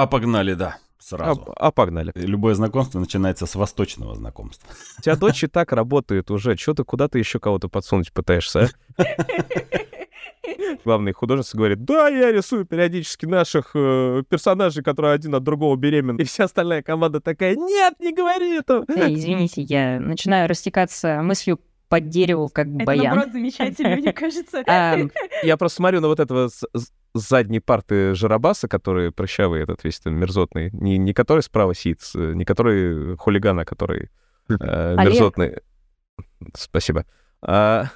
А погнали, да, сразу. А, а погнали. Любое знакомство начинается с восточного знакомства. У тебя дочь и так работает уже. Чего ты куда-то еще кого-то подсунуть пытаешься, а? Главный художник говорит, да, я рисую периодически наших э, персонажей, которые один от другого беременны. И вся остальная команда такая, нет, не говори это. Эй, извините, я начинаю растекаться мыслью под дереву, как Это, баян. наоборот, замечательно, мне кажется. Я просто смотрю на вот этого с, задней парты Жарабаса, который прыщавый этот весь там мерзотный. Не, не который справа сидит, с- не который хулиган, а который э, Олег. мерзотный. Спасибо. А,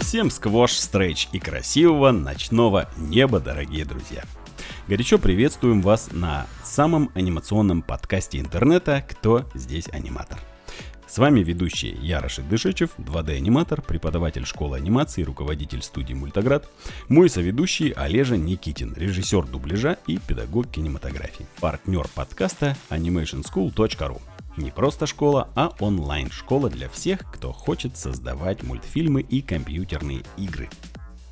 Всем сквош, стрейч и красивого ночного неба, дорогие друзья. Горячо приветствуем вас на самом анимационном подкасте интернета «Кто здесь аниматор?». С вами ведущий я, Рашид Дышечев, 2D-аниматор, преподаватель школы анимации, руководитель студии «Мультоград», мой соведущий Олежа Никитин, режиссер дубляжа и педагог кинематографии, партнер подкаста animationschool.ru. Не просто школа, а онлайн-школа для всех, кто хочет создавать мультфильмы и компьютерные игры.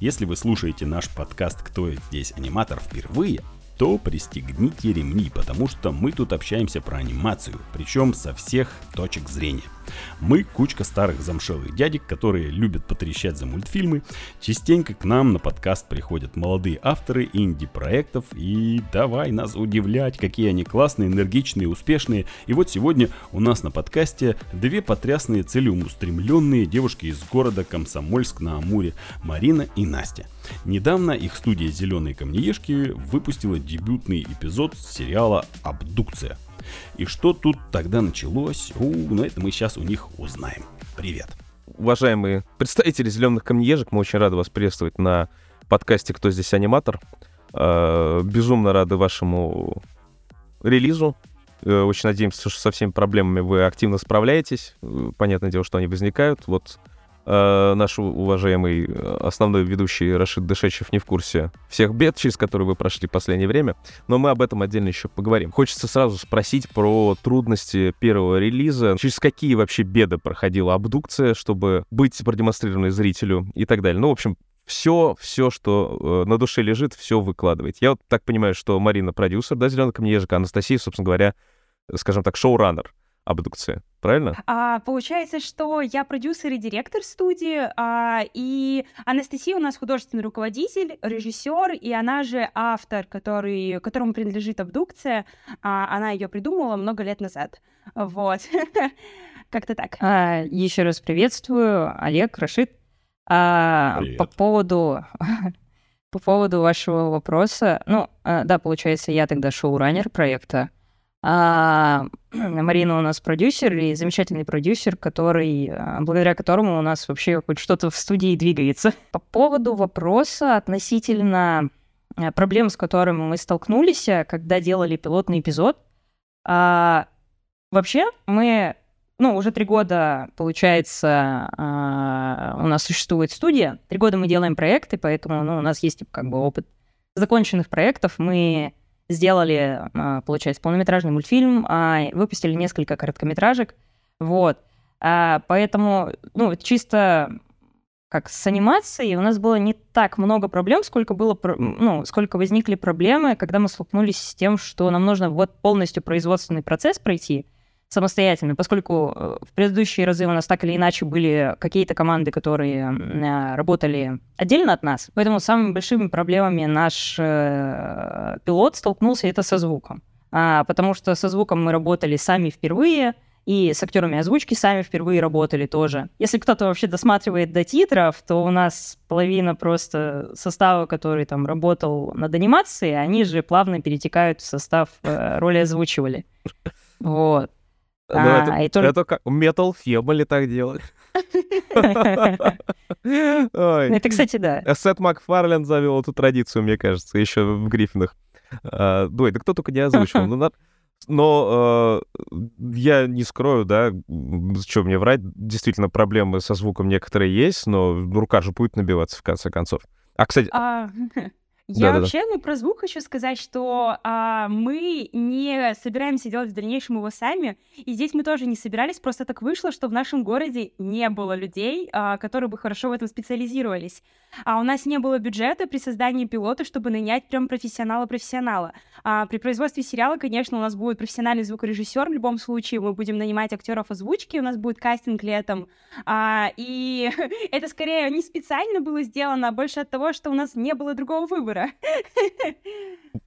Если вы слушаете наш подкаст «Кто здесь аниматор» впервые, то пристегните ремни, потому что мы тут общаемся про анимацию, причем со всех точек зрения. Мы кучка старых замшелых дядек, которые любят потрещать за мультфильмы. Частенько к нам на подкаст приходят молодые авторы инди-проектов и давай нас удивлять, какие они классные, энергичные, успешные. И вот сегодня у нас на подкасте две потрясные целеустремленные девушки из города Комсомольск на Амуре, Марина и Настя. Недавно их студия «Зеленые камнеешки» выпустила дебютный эпизод сериала «Абдукция». И что тут тогда началось, у, ну это мы сейчас у них узнаем. Привет. уважаемые представители зеленых камнеежек, мы очень рады вас приветствовать на подкасте «Кто здесь аниматор?». Э, Безумно рады вашему релизу. Э, Очень надеемся, что со всеми проблемами вы активно справляетесь. Э, Понятное дело, что они возникают. Вот э, наш уважаемый э, основной ведущий Рашид Дышечев не в курсе всех бед, через которые вы прошли в последнее время, но мы об этом отдельно еще поговорим. Хочется сразу спросить про трудности первого релиза, через какие вообще беды проходила абдукция, чтобы быть продемонстрированной зрителю и так далее. Ну, в общем, все, все, что э, на душе лежит, все выкладывать. Я вот так понимаю, что Марина продюсер, да, «Зеленый камнеежек», а Анастасия, собственно говоря, э, скажем так, шоураннер абдукции. Правильно? А, получается, что я продюсер и директор студии, а, и Анастасия у нас художественный руководитель, режиссер, и она же автор, который, которому принадлежит абдукция. А, она ее придумала много лет назад. Вот. Как-то так. а, еще раз приветствую, Олег, Рашид. А, Привет. по поводу по поводу вашего вопроса, ну, а, да, получается, я тогда шоураннер проекта. А Марина у нас продюсер и замечательный продюсер, который, а, благодаря которому у нас вообще хоть что-то в студии двигается. По поводу вопроса относительно а, проблем, с которыми мы столкнулись, а, когда делали пилотный эпизод, а, вообще мы, ну, уже три года, получается, а, у нас существует студия, три года мы делаем проекты, поэтому, ну, у нас есть типа, как бы опыт законченных проектов. Мы сделали, а, получается, полнометражный мультфильм, а, выпустили несколько короткометражек, вот. А, Поэтому, ну, чисто как с анимацией у нас было не так много проблем, сколько было, ну, сколько возникли проблемы, когда мы столкнулись с тем, что нам нужно вот полностью производственный процесс пройти самостоятельно, поскольку э, в предыдущие разы у нас так или иначе были какие-то команды, которые э, работали отдельно от нас. Поэтому самыми большими проблемами наш э, пилот столкнулся это со звуком. А, потому что со звуком мы работали сами впервые, и с актерами озвучки сами впервые работали тоже. Если кто-то вообще досматривает до титров, то у нас половина просто состава, который там работал над анимацией, они же плавно перетекают в состав э, роли озвучивали. Вот. Ну, А, это, и только- это как Metal Family так делали. Ну. Это, кстати, да. Сет Макфарлен завел эту традицию, мне кажется, еще в Гриффинах. А, Ой, да кто только не озвучивал. Ну, Но э, я не скрою, да, что мне врать, действительно проблемы со звуком некоторые есть, но рука же будет набиваться в конце концов. А, кстати, А, Я Да-да-да. вообще, ну, про звук хочу сказать, что а, мы не собираемся делать в дальнейшем его сами, и здесь мы тоже не собирались, просто так вышло, что в нашем городе не было людей, а, которые бы хорошо в этом специализировались. А у нас не было бюджета при создании пилота, чтобы нанять прям профессионала-профессионала. А, при производстве сериала, конечно, у нас будет профессиональный звукорежиссер, в любом случае мы будем нанимать актеров озвучки, у нас будет кастинг летом, а, и это скорее не специально было сделано, а больше от того, что у нас не было другого выбора.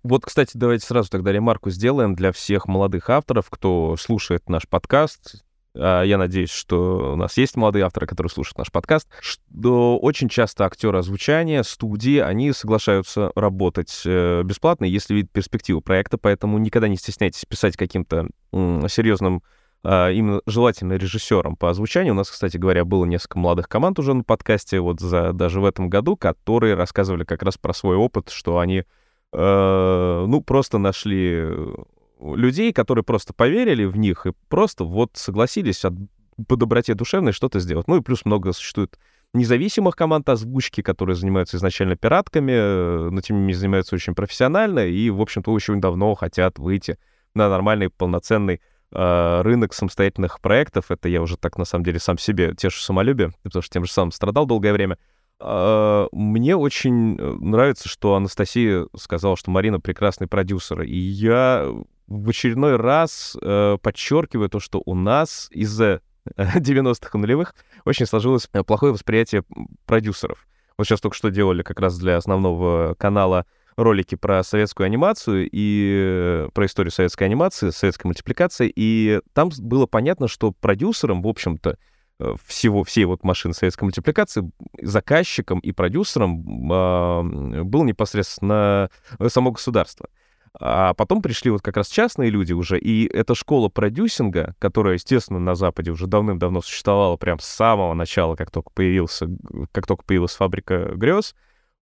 Вот, кстати, давайте сразу тогда ремарку сделаем для всех молодых авторов, кто слушает наш подкаст. А, Я надеюсь, что у нас есть молодые авторы, которые слушают наш подкаст, что очень часто актеры озвучания, студии, они соглашаются работать э, бесплатно, если видят перспективу проекта, поэтому никогда не стесняйтесь писать каким-то серьезным именно желательно режиссером по озвучанию. У нас, кстати говоря, было несколько молодых команд уже на подкасте, вот за, даже в этом году, которые рассказывали как раз про свой опыт, что они, э, ну, просто нашли людей, которые просто поверили в них и просто вот согласились от, по доброте душевной что-то сделать. Ну и плюс много существует независимых команд озвучки, которые занимаются изначально пиратками, э, но тем не менее занимаются очень профессионально и, в общем-то, очень давно хотят выйти на нормальный полноценный э, рынок самостоятельных проектов. Это я уже так, на самом деле, сам себе тешу самолюбие, потому что тем же самым страдал долгое время. А, Мне очень э, нравится, что Анастасия сказала, что Марина прекрасный продюсер. И я в очередной раз э, подчеркиваю то, что у нас из-за 90-х и нулевых очень сложилось э, плохое восприятие продюсеров. Вот сейчас только что делали как раз для основного канала ролики про советскую анимацию и э, про историю советской анимации, советской мультипликации, и там было понятно, что продюсером, в общем-то, э, всего, всей вот машины советской мультипликации, заказчиком и продюсером м, был непосредственно э, само государство. А потом пришли вот как раз частные люди уже, и эта школа продюсинга, которая, естественно, на Западе уже давным-давно существовала прям с самого начала, как только, появился, как только появилась фабрика грез,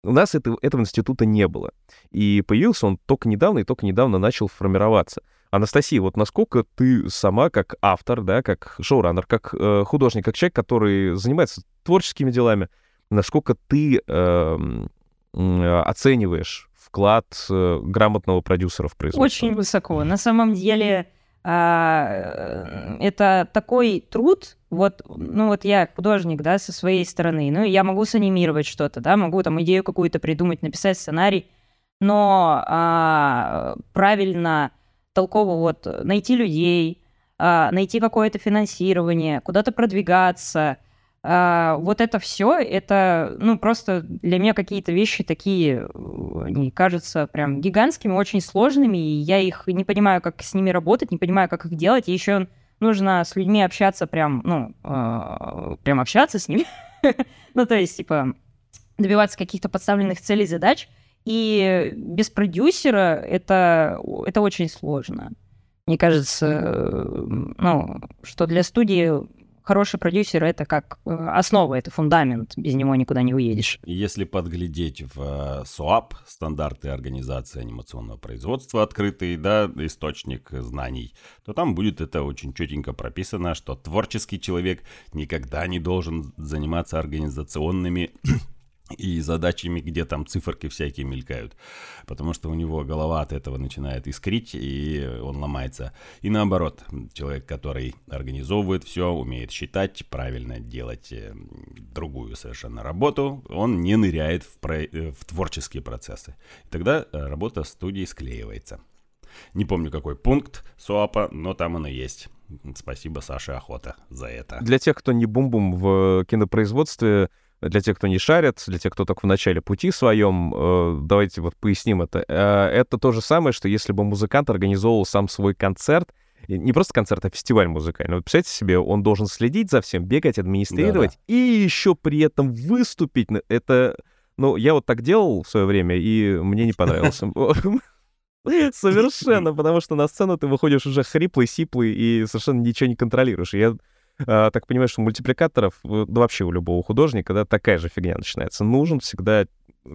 у нас это, этого института не было. И появился он только недавно, и только недавно начал формироваться. Анастасия, вот насколько ты сама как автор, да, как шоураннер, как э, художник, как человек, который занимается творческими делами, насколько ты эм, м, оцениваешь вклад э, грамотного продюсера в производство? Очень высоко. На самом деле а, э, это такой труд. Вот, ну вот я художник, да, со своей стороны. Ну, я могу санимировать что-то, да, могу там идею какую-то придумать, написать сценарий, но а, правильно, толково вот найти людей, а, найти какое-то финансирование, куда-то продвигаться. А, вот это все, это, ну, просто для меня какие-то вещи такие, э, они кажутся прям гигантскими, очень сложными, и я их не понимаю, как с ними работать, не понимаю, как их делать, и еще нужно с людьми общаться прям, ну, э, прям общаться с ними, ну, то есть, типа, добиваться каких-то подставленных целей, задач, и без продюсера это, это очень сложно. Мне кажется, э, ну, что для студии хороший продюсер это как э, основа, это фундамент, без него никуда не уедешь. Если подглядеть в э, СОАП, стандарты организации анимационного производства, открытый, да, источник знаний, то там будет это очень четенько прописано, что творческий человек никогда не должен заниматься организационными и задачами, где там циферки всякие мелькают, потому что у него голова от этого начинает искрить, и он ломается. И наоборот, человек, который организовывает все, умеет считать, правильно делать э, другую совершенно работу, он не ныряет в, про- э, в творческие процессы. И тогда э, работа студии склеивается. Не помню, какой пункт СОАПа, но там оно есть. Спасибо, Саше Охота, за это. Для тех, кто не бум-бум в кинопроизводстве, для тех, кто не шарит, для тех, кто только в начале пути своем, э, давайте вот поясним это. Э, Это то же самое, что если бы музыкант организовывал сам свой концерт, не просто концерт, а фестиваль музыкальный. Вот представьте себе, он должен следить за всем, бегать, администрировать и еще при этом выступить. Это, ну, я вот так делал в свое время, и мне не понравилось. Совершенно, потому что на сцену ты выходишь уже хриплый, сиплый и совершенно ничего не контролируешь. Я а, так понимаю, что у мультипликаторов, да вообще у любого художника, да, такая же фигня начинается. Нужен всегда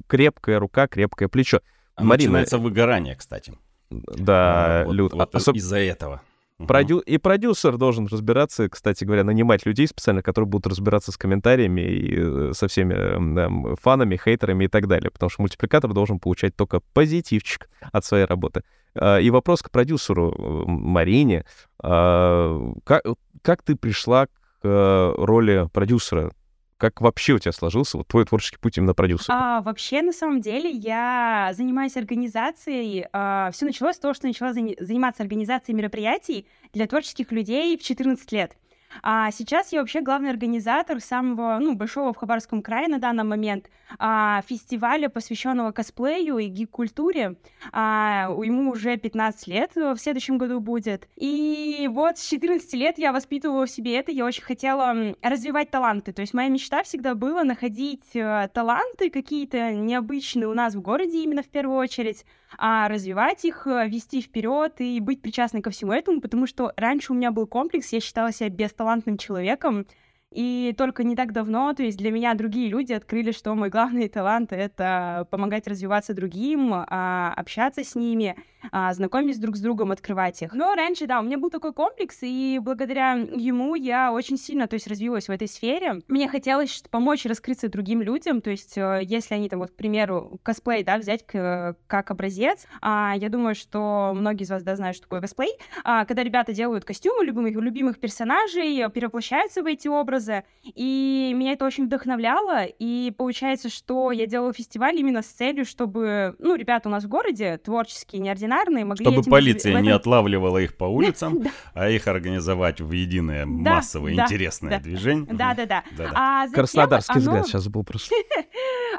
крепкая рука, крепкое плечо. А Марина, Начинается выгорание, кстати. Да, А, вот- Люд, вот особ- из-за этого. Продю- И продюсер должен разбираться, кстати говоря, нанимать людей специально, которые будут разбираться с комментариями и э, со всеми эм, эм, фанами, хейтерами и так далее. Потому что мультипликатор должен получать только позитивчик от своей работы. А, И вопрос к продюсеру э, Марине. А, Как, как ты пришла к э, роли продюсера? Как вообще у тебя сложился вот твой творческий путь именно продюсера? А, вообще, на самом деле, я занимаюсь организацией. все началось с того, что начала зани- заниматься организацией мероприятий для творческих людей в 14 лет. А сейчас я вообще главный организатор самого ну, большого в Хабаровском крае на данный момент а, фестиваля, посвященного косплею и гик-культуре. А, ему уже 15 лет э, в следующем году будет. И вот с 14 лет я воспитывала в себе это. Я очень хотела развивать таланты. То есть моя мечта всегда была находить э, таланты какие-то необычные у нас в городе именно в первую очередь, а развивать их, э, вести вперед и быть причастной ко всему этому, потому что раньше у меня был комплекс, я считала себя бесталантным человеком, и только не так давно, то есть для меня другие люди открыли, что мой главный талант — это помогать развиваться другим, а, общаться с ними, а, знакомиться друг с другом, открывать их. Но раньше, да, у меня был такой комплекс, и благодаря ему я очень сильно, то есть, развилась в этой сфере. Мне хотелось помочь раскрыться другим людям, то есть, э, если они там, вот, к примеру, косплей, да, взять к- как образец, а, я думаю, что многие из вас, да, знают, что такое косплей, а, когда ребята делают костюмы любимых, любимых персонажей, перевоплощаются в эти образы, и меня это очень вдохновляло, и получается, что я делала фестиваль именно с целью, чтобы, ну, ребята у нас в городе, творческие, неординарные, могли Чтобы этим полиция не отлавливала их по улицам, Да. а их организовать в единое Да, массовое да, интересное да. движение. Да-да-да. Да-да. А Краснодарский оно- взгляд сейчас был просто.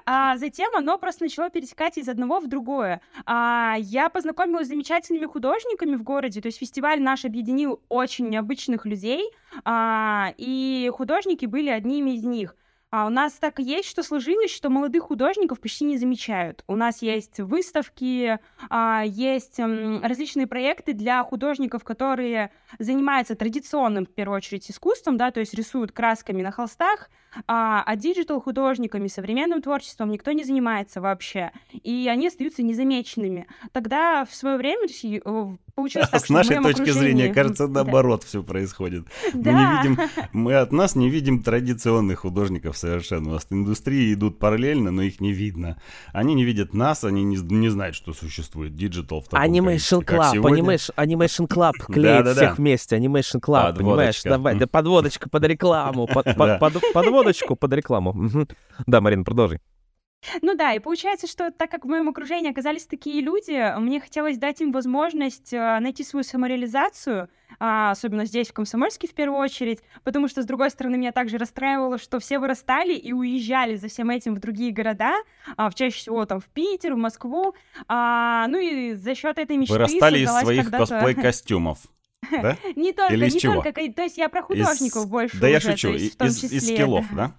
А затем оно просто начало перетекать из одного в другое. А, я познакомилась с замечательными художниками в городе, то есть фестиваль наш объединил очень необычных людей, а, и художники были одними из них. А у нас так есть, что сложилось, что молодых художников почти не замечают. У нас есть выставки, а, есть различные проекты для художников, которые занимаются традиционным, в первую очередь, искусством, да, то есть рисуют красками на холстах, а, а digital художниками, современным творчеством никто не занимается вообще, и они остаются незамеченными. Тогда в свое время получилось так, С нашей точки зрения, окружении- кажется, Да. наоборот все происходит. Мы Да. не видим, мы от нас не видим традиционных художников совершенно. У нас индустрии идут параллельно, но их не видно. Они не видят нас, они не, не знают, что существует digital в таком сегодня. Animation, Animation Club клеит Да-да-да. всех вместе, Animation Club, понимаешь? Давай, да подводочка под рекламу, под, под- Да. под- подводочку под рекламу. Да, Марина, продолжи. Ну да, и получается, что так как в моем окружении оказались такие люди, мне хотелось дать им возможность э, найти свою самореализацию, а, особенно здесь, в Комсомольске, в первую очередь, потому что, с другой стороны, меня также расстраивало, что все вырастали и уезжали за всем этим в другие города, а, в чаще всего там в Питер, в Москву, а, ну и за счет этой мечты Вырастали из своих косплей-костюмов. Да? Не только, Или из не чего? только, то есть я про художников Из- больше Да я шучу, из, из числе, скиллов, да.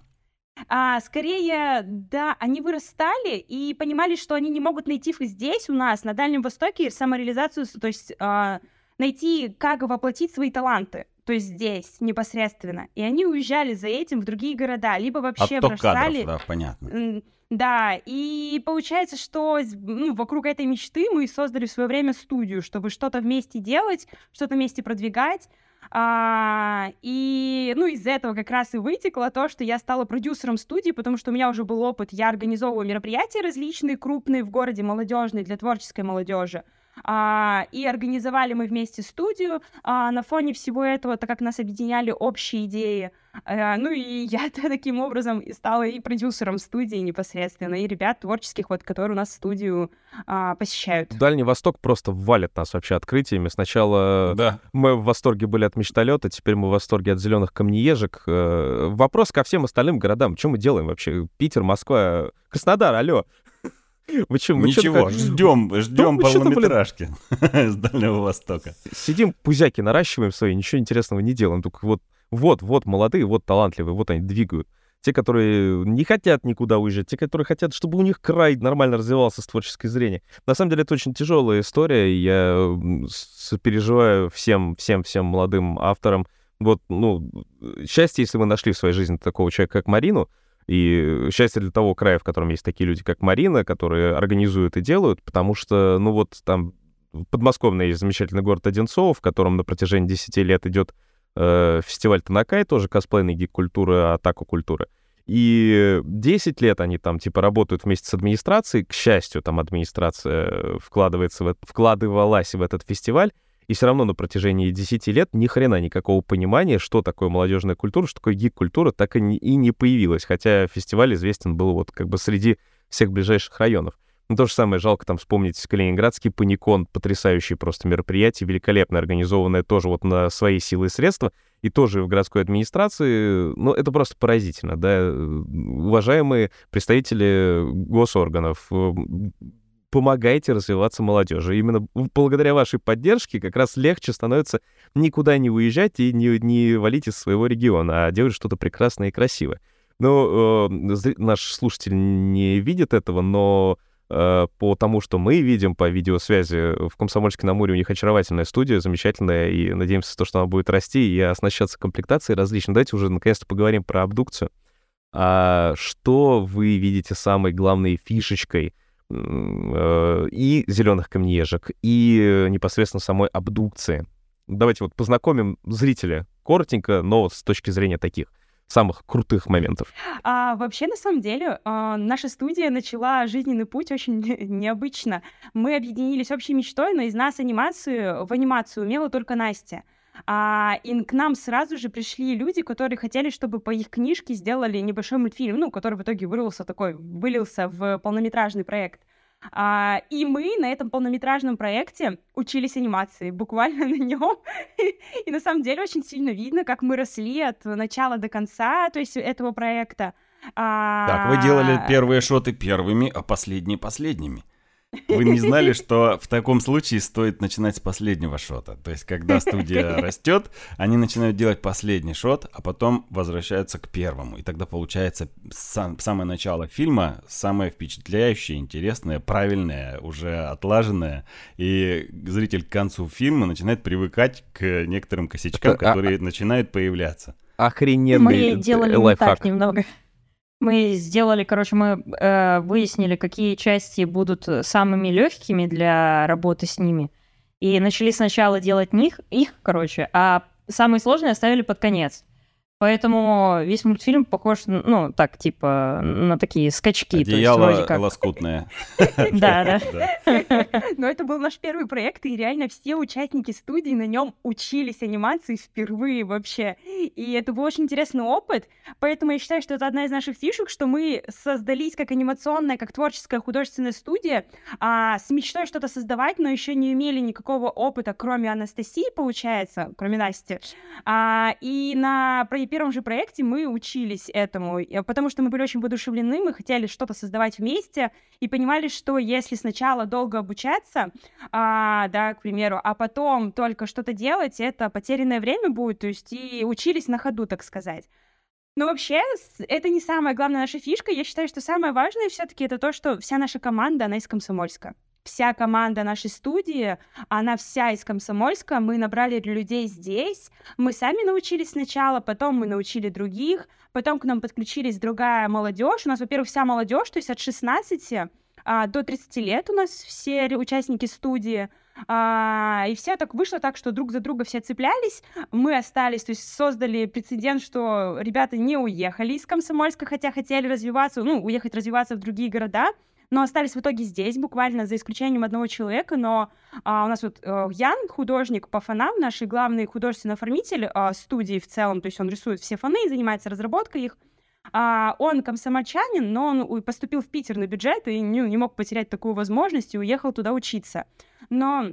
А, скорее, да, они вырастали и понимали, что они не могут найти здесь, у нас, на Дальнем Востоке, самореализацию, то есть а, найти, как воплотить свои таланты, то есть здесь, непосредственно. И они уезжали за этим в другие города, либо вообще Отток бросали... кадров, да, понятно. Да, и получается, что ну, вокруг этой мечты мы создали в свое время студию, чтобы что-то вместе делать, что-то вместе продвигать. А, и, ну, из этого как раз и вытекло то, что я стала продюсером студии, потому что у меня уже был опыт, я организовывала мероприятия различные, крупные в городе, молодежные, для творческой молодежи. А, и организовали мы вместе студию. А, на фоне всего этого, так как нас объединяли общие идеи, а, ну и я таким образом и стала и продюсером студии непосредственно, и ребят творческих, вот, которые у нас студию а, посещают. Дальний Восток просто валит нас вообще открытиями. Сначала Да. мы в восторге были от мечталета, теперь мы в восторге от зеленых камнеежек. Э, Вопрос ко всем остальным городам. Что мы делаем вообще? Питер, Москва, Краснодар, алло. Вы что, вы Ничего, ждем, ждем блин. полнометражки с Дальнего Востока. Сидим, пузяки наращиваем свои, ничего интересного не делаем. Только вот, вот, вот молодые, вот талантливые, вот они двигают. Те, которые не хотят никуда уезжать, те, которые хотят, чтобы у них край нормально развивался с творческой зрения. На самом деле это очень тяжелая история, я м, сопереживаю всем, всем, всем молодым авторам. Вот, ну, счастье, если вы нашли в своей жизни такого человека, как Марину, и счастье для того края, в котором есть такие люди, как Марина, которые организуют и делают, потому что, ну вот там подмосковный есть замечательный город Одинцово, в котором на протяжении 10 лет идет э, фестиваль Танакай, тоже косплейный гик культуры, атаку культуры. И 10 лет они там, типа, работают вместе с администрацией. К счастью, там администрация вкладывается в, вкладывалась в этот фестиваль. И все равно на протяжении 10 лет ни хрена никакого понимания, что такое молодежная культура, что такое гик-культура, так и не, и не появилось. Хотя фестиваль известен был вот как бы среди всех ближайших районов. Ну, то же самое, жалко там вспомнить Калининградский паникон, потрясающее просто мероприятие, великолепно организованное тоже вот на свои силы и средства, и тоже в городской администрации, ну, это просто поразительно, да, уважаемые представители госорганов, помогайте развиваться молодежи. Именно благодаря вашей поддержке как раз легче становится никуда не уезжать и не, не валить из своего региона, а делать что-то прекрасное и красивое. Ну, э, наш слушатель не видит этого, но Э, по тому, что мы видим по видеосвязи, в Комсомольске на Амуре у них очаровательная студия, замечательная, и надеемся, то, что она будет расти и оснащаться комплектацией различной. Давайте уже наконец-то поговорим про абдукцию. А что вы видите самой главной фишечкой и зеленых камнеежек, и непосредственно самой абдукции? Давайте вот познакомим зрителя коротенько, но с точки зрения таких самых крутых моментов? А, вообще, на самом деле, а, наша студия начала жизненный путь очень необычно. Мы объединились общей мечтой, но из нас анимацию, в анимацию умела только Настя. А, и к нам сразу же пришли люди, которые хотели, чтобы по их книжке сделали небольшой мультфильм, ну, который в итоге вырвался такой, вылился в полнометражный проект. А, и мы на этом полнометражном проекте учились анимации, буквально на нем. и на самом деле очень сильно видно, как мы росли от начала до конца, то есть этого проекта. Так, вы делали а, первые шоты первыми, а последние последними. Вы не знали, что в таком случае стоит начинать с последнего шота. То есть, когда студия растет, они начинают делать последний шот, а потом возвращаются к первому. И тогда получается сам, самое начало фильма самое впечатляющее, интересное, правильное, уже отлаженное. И зритель к концу фильма начинает привыкать к некоторым косячкам, Это, которые а... начинают появляться. Охрененный Мы делали лайфхак. так немного. Мы сделали, короче, мы э, выяснили, какие части будут самыми легкими для работы с ними. И начали сначала делать них, их, короче, а самые сложные оставили под конец. Поэтому весь мультфильм похож, ну, так, типа, на такие скачки. Одеяло то есть, как... лоскутное. Да, да. Но это был наш первый проект, и реально все участники студии на нем учились анимации впервые вообще. И это был очень интересный опыт, поэтому я считаю, что это одна из наших фишек, что мы создались как анимационная, как творческая художественная студия, а, с мечтой что-то создавать, но еще не имели никакого опыта, кроме Анастасии, получается, кроме Насти. А, и на первом же проекте мы учились этому, потому что мы были очень воодушевлены, мы хотели что-то создавать вместе и понимали, что если сначала долго обучаться, а, да, к примеру, а потом только что-то делать, это потерянное время будет, то есть и учились на ходу, так сказать. Но вообще, это не самая главная наша фишка. Я считаю, что самое важное все-таки это то, что вся наша команда, она из Комсомольска вся команда нашей студии, она вся из Комсомольска, мы набрали людей здесь, мы сами научились сначала, потом мы научили других, потом к нам подключились другая молодежь, у нас, во-первых, вся молодежь, то есть от 16 а, до 30 лет у нас все участники студии, а, и все так вышло так, что друг за друга все цеплялись, мы остались, то есть создали прецедент, что ребята не уехали из Комсомольска, хотя хотели развиваться, ну, уехать развиваться в другие города, но остались в итоге здесь, буквально за исключением одного человека, но а, у нас вот а, Ян, художник по фонам, наш главный художественный оформитель а, студии в целом, то есть он рисует все фоны и занимается разработкой их, а, он комсомольчанин, но он поступил в Питер на бюджет и не, не мог потерять такую возможность и уехал туда учиться. Но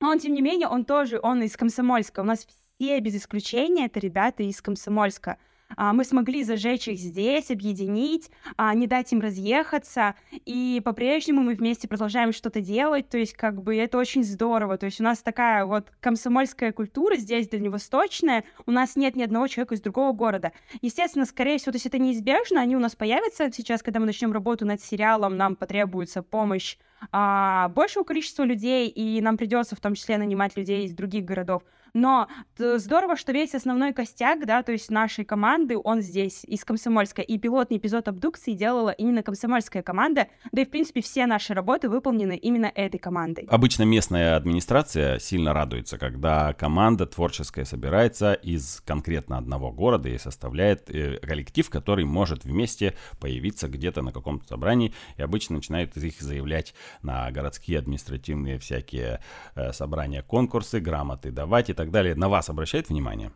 он, тем не менее, он тоже, он из Комсомольска. У нас все без исключения это ребята из Комсомольска. А, мы смогли зажечь их здесь, объединить, а, не дать им разъехаться, и по-прежнему мы вместе продолжаем что-то делать, то есть как бы это очень здорово, то есть у нас такая вот комсомольская культура здесь дальневосточная, у нас нет ни одного человека из другого города. Естественно, скорее всего, то есть это неизбежно, они у нас появятся сейчас, когда мы начнем работу над сериалом, нам потребуется помощь а, большего количества людей, и нам придется в том числе нанимать людей из других городов. Но здорово, что весь основной костяк, да, то есть нашей команды, он здесь, из Комсомольска. И пилотный эпизод абдукции делала именно комсомольская команда, да и, в принципе, все наши работы выполнены именно этой командой. Обычно местная администрация сильно радуется, когда команда творческая собирается из конкретно одного города и составляет э, коллектив, который может вместе появиться где-то на каком-то собрании, и обычно начинают их заявлять на городские административные всякие э, собрания, конкурсы, грамоты давать и так так далее, на вас обращает внимание?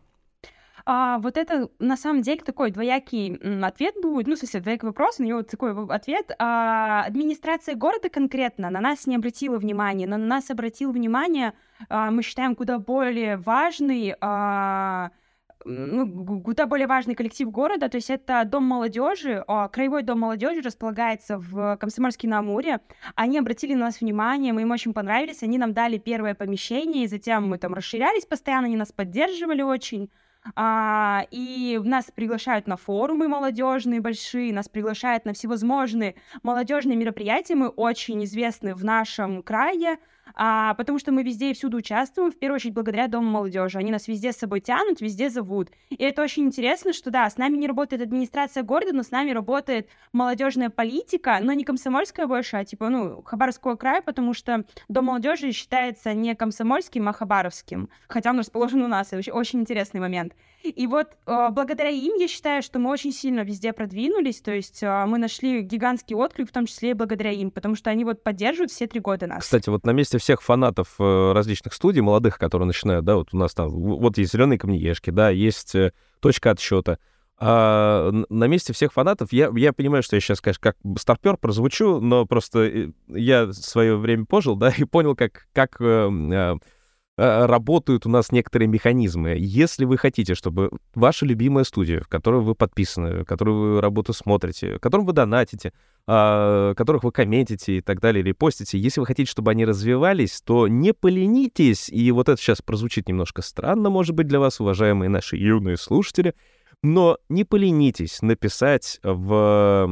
А, вот это на самом деле такой двоякий ответ будет, ну, в смысле, двоякий вопрос, у него такой ответ. А, администрация города конкретно на нас не обратила внимания, но на нас обратил внимание, а, мы считаем, куда более важный а, ну, куда более важный коллектив города, то есть это Дом молодежи, Краевой дом молодежи располагается в Комсомольске-на-Амуре. Они обратили на нас внимание, мы им очень понравились, они нам дали первое помещение, и затем мы там расширялись постоянно, они нас поддерживали очень. А, и нас приглашают на форумы молодежные большие, нас приглашают на всевозможные молодежные мероприятия. Мы очень известны в нашем крае а, потому что мы везде и всюду участвуем, в первую очередь благодаря Дому молодежи. Они нас везде с собой тянут, везде зовут. И это очень интересно, что да, с нами не работает администрация города, но с нами работает молодежная политика, но не комсомольская больше, а типа, ну, Хабаровского края, потому что Дом молодежи считается не комсомольским, а хабаровским, хотя он расположен у нас, это очень интересный момент. И вот э, благодаря им я считаю, что мы очень сильно везде продвинулись, то есть э, мы нашли гигантский отклик, в том числе и благодаря им, потому что они вот поддерживают все три года нас. Кстати, вот на месте всех фанатов э, различных студий, молодых, которые начинают, да, вот у нас там, вот есть зеленые камнеешки, да, есть э, точка отсчета, а на месте всех фанатов, я, я понимаю, что я сейчас, конечно, как старпер прозвучу, но просто э, я свое время пожил, да, и понял, как, как э, Э, работают у нас некоторые механизмы. Если вы хотите, чтобы ваша любимая студия, в которой вы подписаны, в которую вы работу смотрите, в котором вы донатите, а, которых вы комментите и так далее, или постите, если вы хотите, чтобы они развивались, то не поленитесь, и вот это сейчас прозвучит немножко странно, может быть, для вас, уважаемые наши юные слушатели, но не поленитесь написать в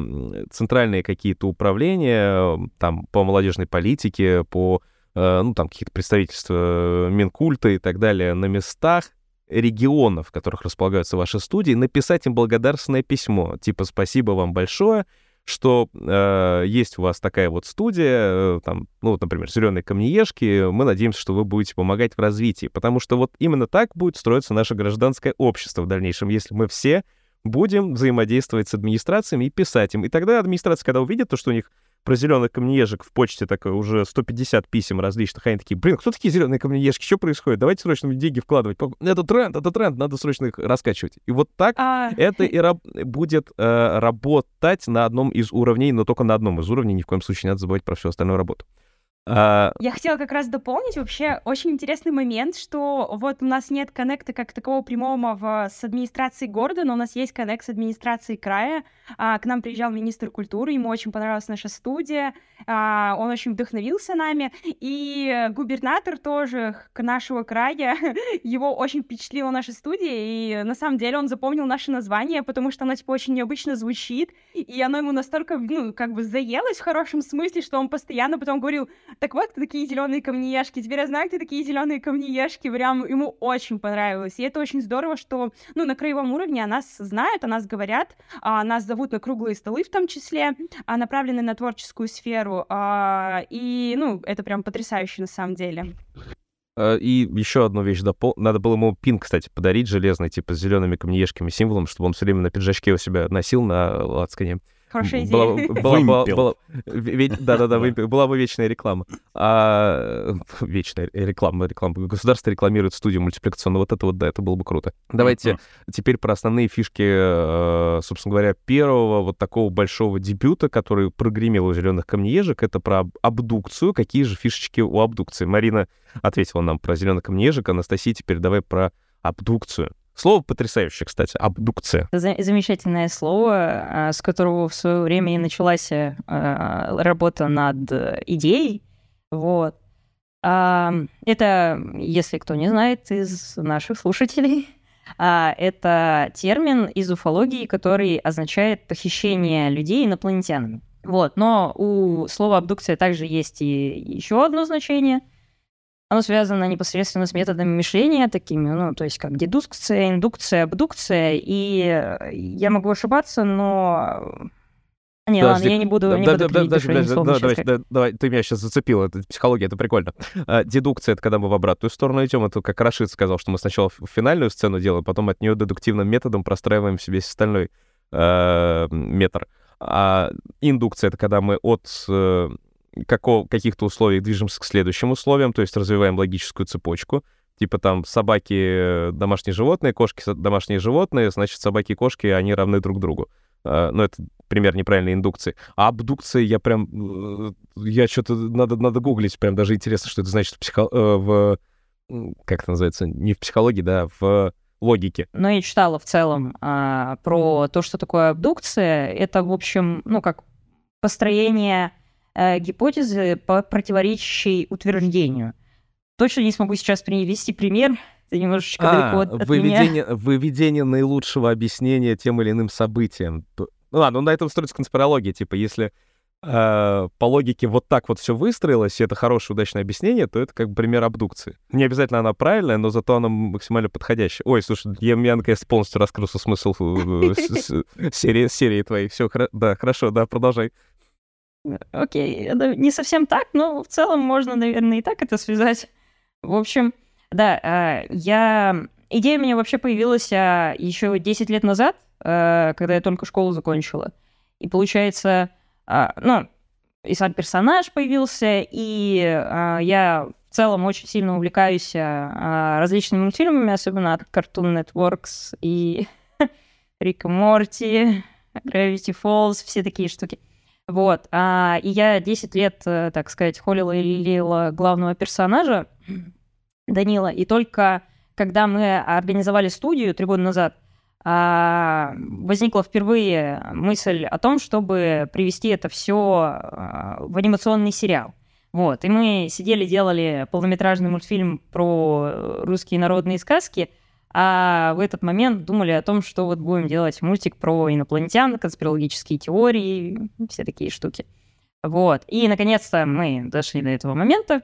центральные какие-то управления, там, по молодежной политике, по Э, ну, там какие-то представительства Минкульта и так далее на местах регионов, в которых располагаются ваши студии, написать им благодарственное письмо, типа «Спасибо вам большое», что э, есть у вас такая вот студия, э, там, ну, вот, например, «Зеленые камнеежки», мы надеемся, что вы будете помогать в развитии, потому что вот именно так будет строиться наше гражданское общество в дальнейшем, если мы все будем взаимодействовать с администрациями и писать им. И тогда администрация, когда увидит то, что у них про зеленых камнеежек в почте так уже 150 писем различных. Они такие, блин, кто такие зеленые камнеежки? Что происходит? Давайте срочно деньги вкладывать. Это тренд, это тренд, надо срочно их раскачивать. И вот так а... это и раб- будет э, работать на одном из уровней, но только на одном из уровней. Ни в коем случае не надо забывать про всю остальную работу. А... Я хотела как раз дополнить вообще очень интересный момент, что вот у нас нет коннекта как такого прямого в, с администрацией города, но у нас есть коннект с администрацией края. А, к нам приезжал министр культуры, ему очень понравилась наша студия, а, он очень вдохновился нами, и губернатор тоже к нашего края, его очень впечатлила наша студия, и на самом деле он запомнил наше название, потому что оно типа очень необычно звучит, и оно ему настолько, ну, как бы заелось в хорошем смысле, что он постоянно потом говорил, так вот, такие зеленые камнеешки. Теперь я знаю, где такие зеленые камнеешки. Прям ему очень понравилось. И это очень здорово, что, ну, на краевом уровне о нас знают, о нас говорят, а, нас зовут на круглые столы в том числе, а, направлены на творческую сферу. А, и, ну, это прям потрясающе на самом деле. А, и еще одну вещь допол... Надо было ему пин, кстати, подарить железный, типа с зелеными камнеешками символом, чтобы он все время на пиджачке у себя носил на лацкане. Хорошая идея. Была, была, была, да-да-да, была бы вечная реклама. А, вечная реклама, реклама. Государство рекламирует студию мультипликационную. Вот это вот, да, это было бы круто. Давайте теперь про основные фишки, э, собственно говоря, первого вот такого большого дебюта, который прогремел у «Зеленых камнеежек», это про абдукцию. Какие же фишечки у абдукции? Марина ответила нам про «Зеленых камнеежек», Анастасия теперь давай про абдукцию. Слово потрясающее, кстати, абдукция. Замечательное слово, а, с которого в свое время и началась э, работа над идеей. Вот. Это, если кто не знает из наших слушателей, а, это термин из уфологии, который означает похищение людей инопланетянами. Вот, но у слова абдукция также есть и еще одно значение. Оно связано непосредственно с методами мышления такими, ну, то есть как дедукция, индукция, абдукция. И я могу ошибаться, но не, подожди, ладно, я не буду, да, не да, буду да, подожди, подожди, да, давай, да, давай, ты меня сейчас зацепил, это психология, это прикольно. А, дедукция — это когда мы в обратную сторону идем, это как Рашид сказал, что мы сначала финальную сцену делаем, потом от нее дедуктивным методом простраиваем себе остальной э, метр. А индукция — это когда мы от э, какого, каких-то условий движемся к следующим условиям, то есть развиваем логическую цепочку. Типа там собаки — домашние животные, кошки — домашние животные, значит, собаки и кошки, они равны друг другу. Uh, ну, это пример неправильной индукции. А абдукция я прям... Э, я что-то... Надо, надо гуглить, прям даже интересно, что это значит в, психо... Э, в... Как это называется? Не в психологии, да, в логике. Ну, я читала в целом а, про то, что такое абдукция. Это, в общем, ну, как построение а, гипотезы, по противоречащей утверждению. Точно не смогу сейчас привести пример, это немножечко а, далеко от, выведение, меня. Выведение наилучшего объяснения тем или иным событиям. Ну ладно, ну на этом строится конспирология. Типа, если э, по логике вот так вот все выстроилось, и это хорошее, удачное объяснение, то это как бы пример абдукции. Не обязательно она правильная, но зато она максимально подходящая. Ой, слушай, я, я наконец полностью раскрылся смысл э, серии, серии твоей. Все, да, хорошо, да, продолжай. Окей, это не совсем так, но в целом можно, наверное, и так это связать. В общем, да, а, я... Идея у меня вообще появилась а, еще 10 лет назад, а, когда я только школу закончила. И получается, ну, и сам персонаж появился, и я в целом очень сильно увлекаюсь различными мультфильмами, особенно от Cartoon Networks и Рика Морти, Gravity Falls, все такие штуки. Вот. А, и я 10 лет, э, так сказать, холила и лелеяла главного персонажа, Данила. И только когда мы организовали студию три года назад, а, возникла впервые мысль о том, чтобы привести это все а, в анимационный сериал. Вот. И мы сидели, делали полнометражный мультфильм про русские народные сказки, а в этот момент думали о том, что вот будем делать мультик про инопланетян, конспирологические теории, все такие штуки. Вот. И, наконец-то, мы дошли до этого момента,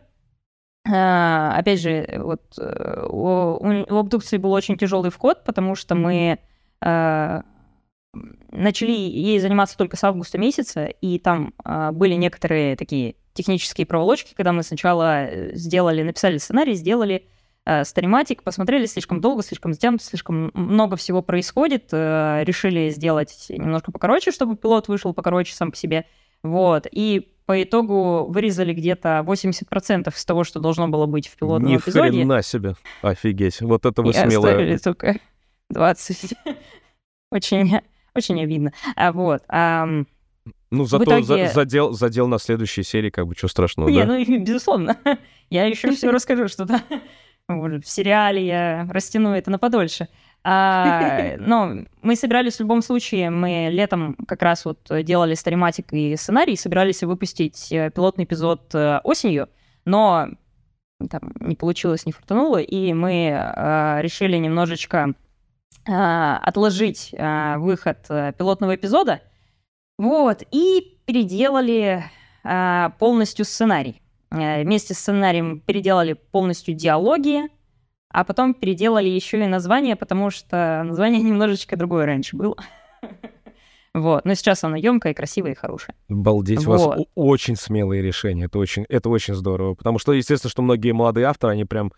а, опять же, вот э, у, у обдукции был очень тяжелый вход, потому что мы а, начали ей заниматься только с августа месяца, и там а, были некоторые такие технические проволочки, когда мы сначала э, сделали, написали сценарий, сделали стриматик, посмотрели слишком долго, слишком затянуто, слишком много всего происходит, э, решили сделать немножко покороче, чтобы пилот вышел покороче сам по себе, вот, и по итогу вырезали где-то 80% из того, что должно было быть в пилотном Ни эпизоде. Ни хрена себе. Офигеть. Вот это вы смелые. только 20. очень, очень обидно. А вот. А, ну, зато итоге... за, задел, задел на следующей серии, как бы, что страшного, Не, да? ну, безусловно. я еще все расскажу, что-то в сериале я растяну это на подольше. А, но мы собирались в любом случае, мы летом как раз вот делали стариматик и сценарий, собирались выпустить э, пилотный эпизод э, осенью, но там не получилось, не фартануло, и мы э, решили немножечко э, отложить э, выход э, пилотного эпизода, вот, и переделали э, полностью сценарий. Э, вместе с сценарием переделали полностью диалоги, а потом переделали еще и название, потому что название немножечко другое раньше было. Вот, но сейчас оно емкое, красивое и хорошее. Балдеть, вот. у вас очень смелые решения, это очень, это очень здорово, потому что, естественно, что многие молодые авторы, они прям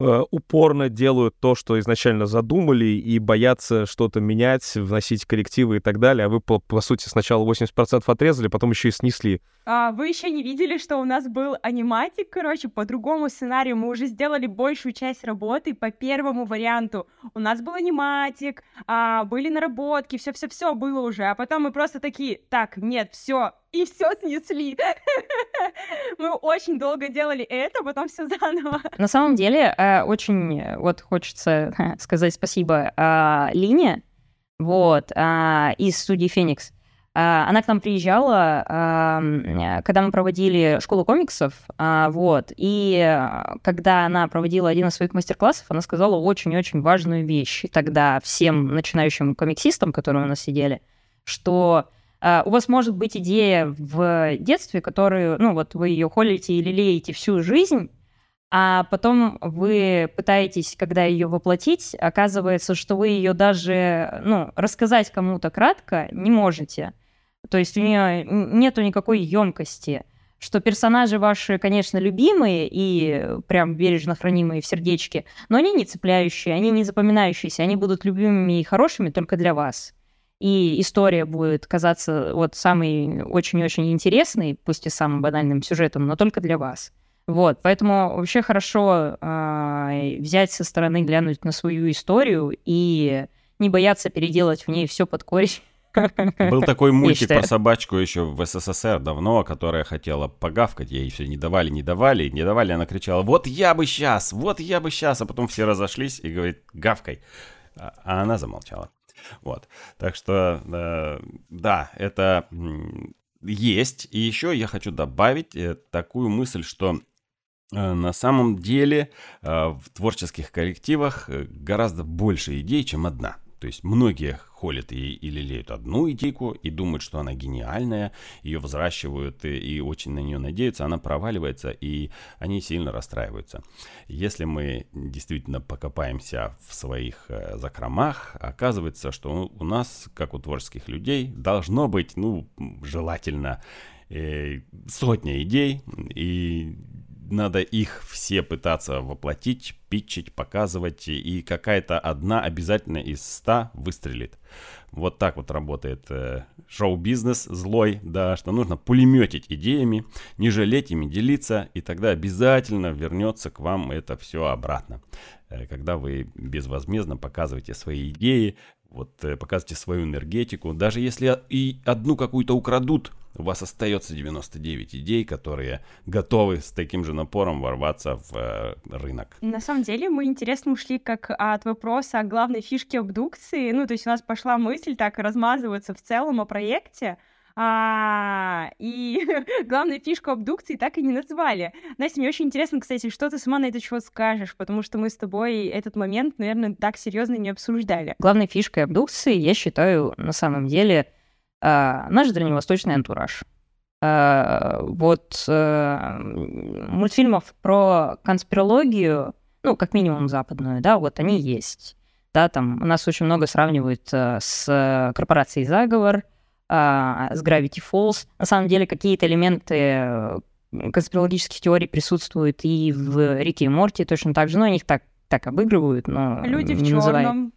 упорно делают то, что изначально задумали, и боятся что-то менять, вносить коррективы и так далее, а вы, по, по сути, сначала 80% отрезали, потом еще и снесли. А, вы еще не видели, что у нас был аниматик, короче, по другому сценарию мы уже сделали большую часть работы по первому варианту. У нас был аниматик, а, были наработки, все-все-все было уже, а потом мы просто такие, так, нет, все, и все снесли. Мы очень долго делали это, потом все заново. На самом деле, э, очень э, вот хочется сказать спасибо э, Лине, вот, из студии Феникс. Она к нам приезжала, когда мы проводили школу комиксов, вот, и когда она проводила один из своих мастер-классов, она сказала очень-очень важную вещь тогда всем начинающим комиксистам, которые у нас сидели, что Uh, у вас может быть идея в детстве, которую, ну вот вы ее холите или леете всю жизнь, а потом вы пытаетесь, когда ее воплотить, оказывается, что вы ее даже, ну, рассказать кому-то кратко не можете. То есть у нее нету никакой емкости что персонажи ваши, конечно, любимые и прям бережно хранимые в сердечке, но они не цепляющие, они не запоминающиеся, они будут любимыми и хорошими только для вас. И история будет казаться вот самой очень-очень интересной, пусть и самым банальным сюжетом, но только для вас. Вот, поэтому вообще хорошо э, взять со стороны, глянуть на свою историю и не бояться переделать в ней все под корень был такой мультик про собачку еще в СССР давно, которая хотела погавкать, ей все не давали, не давали, не давали, она кричала, вот я бы сейчас, вот я бы сейчас, а потом все разошлись и говорит, гавкой, а, а она замолчала. Вот, так что, э, да, это есть. И еще я хочу добавить э, такую мысль, что э, на самом деле в творческих коллективах гораздо больше идей, чем одна. То есть многие холят и, и лелеют одну идейку и думают, что она гениальная, ее взращивают и, и очень на нее надеются, она проваливается, и они сильно расстраиваются. Если мы действительно покопаемся в своих э, закромах, оказывается, что у нас, как у творческих людей, должно быть, ну, желательно э, сотня идей, и надо их все пытаться воплотить, питчить, показывать, и какая-то одна обязательно из ста выстрелит. Вот так вот работает э, шоу-бизнес злой, да, что нужно пулеметить идеями, не жалеть ими, делиться, и тогда обязательно вернется к вам это все обратно. Э, когда вы безвозмездно показываете свои идеи, вот э, показывайте свою энергетику, даже если и одну какую-то украдут, у вас остается 99 идей, которые готовы с таким же напором ворваться в э, рынок. На самом деле мы интересно ушли как от вопроса о главной фишке абдукции. Ну, то есть у нас пошла мысль так размазываться в целом о проекте, а, и главную фишку абдукции так и не назвали. Настя, мне очень интересно, кстати, что ты сама на это чего скажешь, потому что мы с тобой этот момент, наверное, так серьезно не обсуждали. Главной фишкой абдукции, я считаю, на самом деле, а, наш древневосточный антураж. А, вот а, мультфильмов про конспирологию, ну, как минимум западную, да, вот они есть. Да, там у нас очень много сравнивают с корпорацией «Заговор», с Gravity Falls. На самом деле какие-то элементы конспирологических теорий присутствуют и в Рике и Морти точно так же, но они их так, так обыгрывают, но Люди в черном.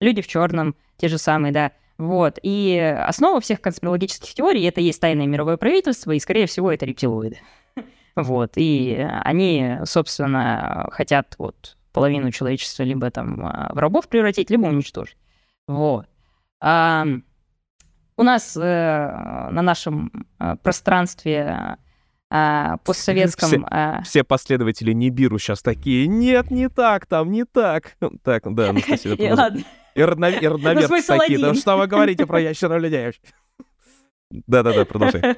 Люди в черном, те же самые, да. Вот. И основа всех конспирологических теорий — это есть тайное мировое правительство, и, скорее всего, это рептилоиды. Вот. И они, собственно, хотят вот половину человечества либо там в рабов превратить, либо уничтожить. Вот. А, у нас э, на нашем э, пространстве э, постсоветском... Все, э... все последователи Нибиру сейчас такие, нет, не так, там не так. Так, да, Анастасия. Ладно. И, роднов... и родноверцы такие, да что вы говорите про ящера людей? Да-да-да, продолжай.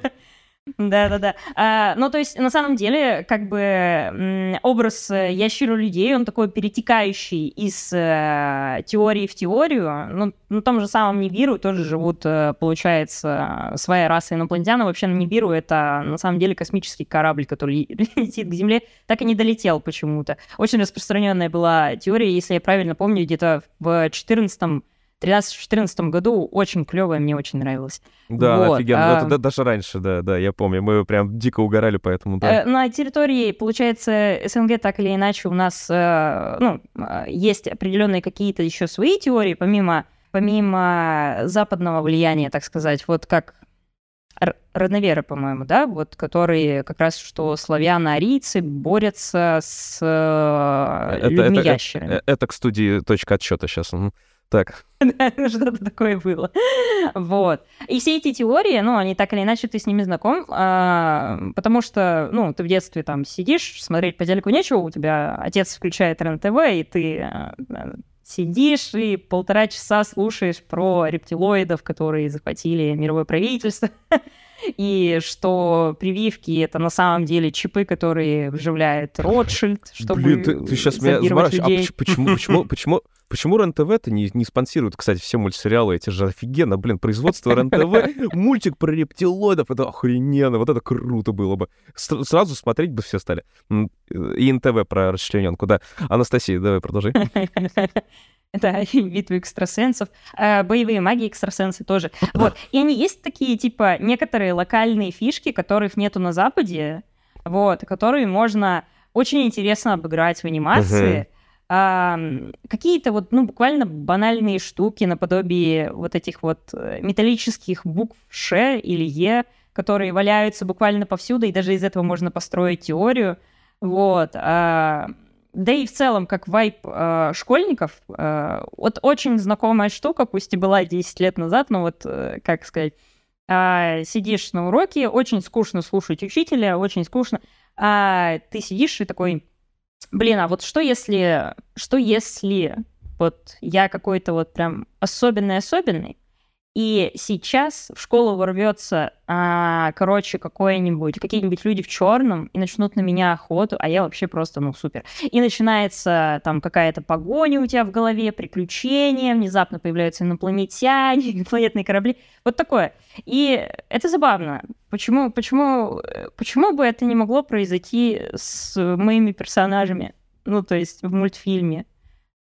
Да-да-да. А, ну, то есть, на самом деле, как бы образ э, ящеру людей, он такой перетекающий из э, теории в теорию. Ну, на том же самом Нибиру тоже живут, э, получается, своя раса инопланетян. вообще, на Нибиру это, на самом деле, космический корабль, который летит к Земле, так и не долетел почему-то. Очень распространенная была теория, если я правильно помню, где-то в 14 13-14 году очень клевая, мне очень нравилось. Да, вот. офигенно. А... Это, даже раньше, да, да, я помню. Мы прям дико угорали, поэтому да. Э, на территории, получается, СНГ так или иначе у нас э, ну, э, есть определенные какие-то еще свои теории, помимо, помимо западного влияния, так сказать, вот как Родноверы, по-моему, да, вот, которые как раз что славяно-арийцы борются с это, людьми-ящерами. Это, это, это к студии точка отсчета сейчас. Так. Что-то такое было. Вот. И все эти теории, ну, они так или иначе, ты с ними знаком, а, потому что, ну, ты в детстве там сидишь, смотреть по телеку нечего, у тебя отец включает РЕН-ТВ, и ты а, сидишь и полтора часа слушаешь про рептилоидов, которые захватили мировое правительство. и что прививки — это на самом деле чипы, которые вживляет Ротшильд, чтобы Блин, ты, ты сейчас меня. А людей. поч- почему, почему, почему, почему РЕН-ТВ-то не, не спонсирует, кстати, все мультсериалы? Эти же офигенно, блин, производство РЕН-ТВ, мультик про рептилоидов, это охрененно, вот это круто было бы. С- сразу смотреть бы все стали. И НТВ про расчлененку, да. Анастасия, давай продолжай. Это битвы экстрасенсов, э, боевые маги экстрасенсы тоже. Вот. И они есть такие, типа, некоторые локальные фишки, которых нету на Западе, вот, которые можно очень интересно обыграть в анимации. Ам, какие-то вот, ну, буквально банальные штуки наподобие вот этих вот э, металлических букв Ш или Е, которые валяются буквально повсюду, и даже из этого можно построить теорию. Вот. а, да и в целом, как вайп э, школьников, э, вот очень знакомая штука, пусть и была 10 лет назад, но вот, э, как сказать, а, сидишь на уроке, очень скучно слушать учителя, очень скучно, а ты сидишь и такой, блин, а вот что если, что если вот я какой-то вот прям особенный-особенный, и сейчас в школу ворвется, а, короче, какой-нибудь, какие-нибудь люди в черном и начнут на меня охоту, а я вообще просто, ну, супер. И начинается там какая-то погоня у тебя в голове, приключения, внезапно появляются инопланетяне, инопланетные корабли, вот такое. И это забавно. Почему, почему, э, почему бы это не могло произойти с моими персонажами? Ну, то есть в мультфильме.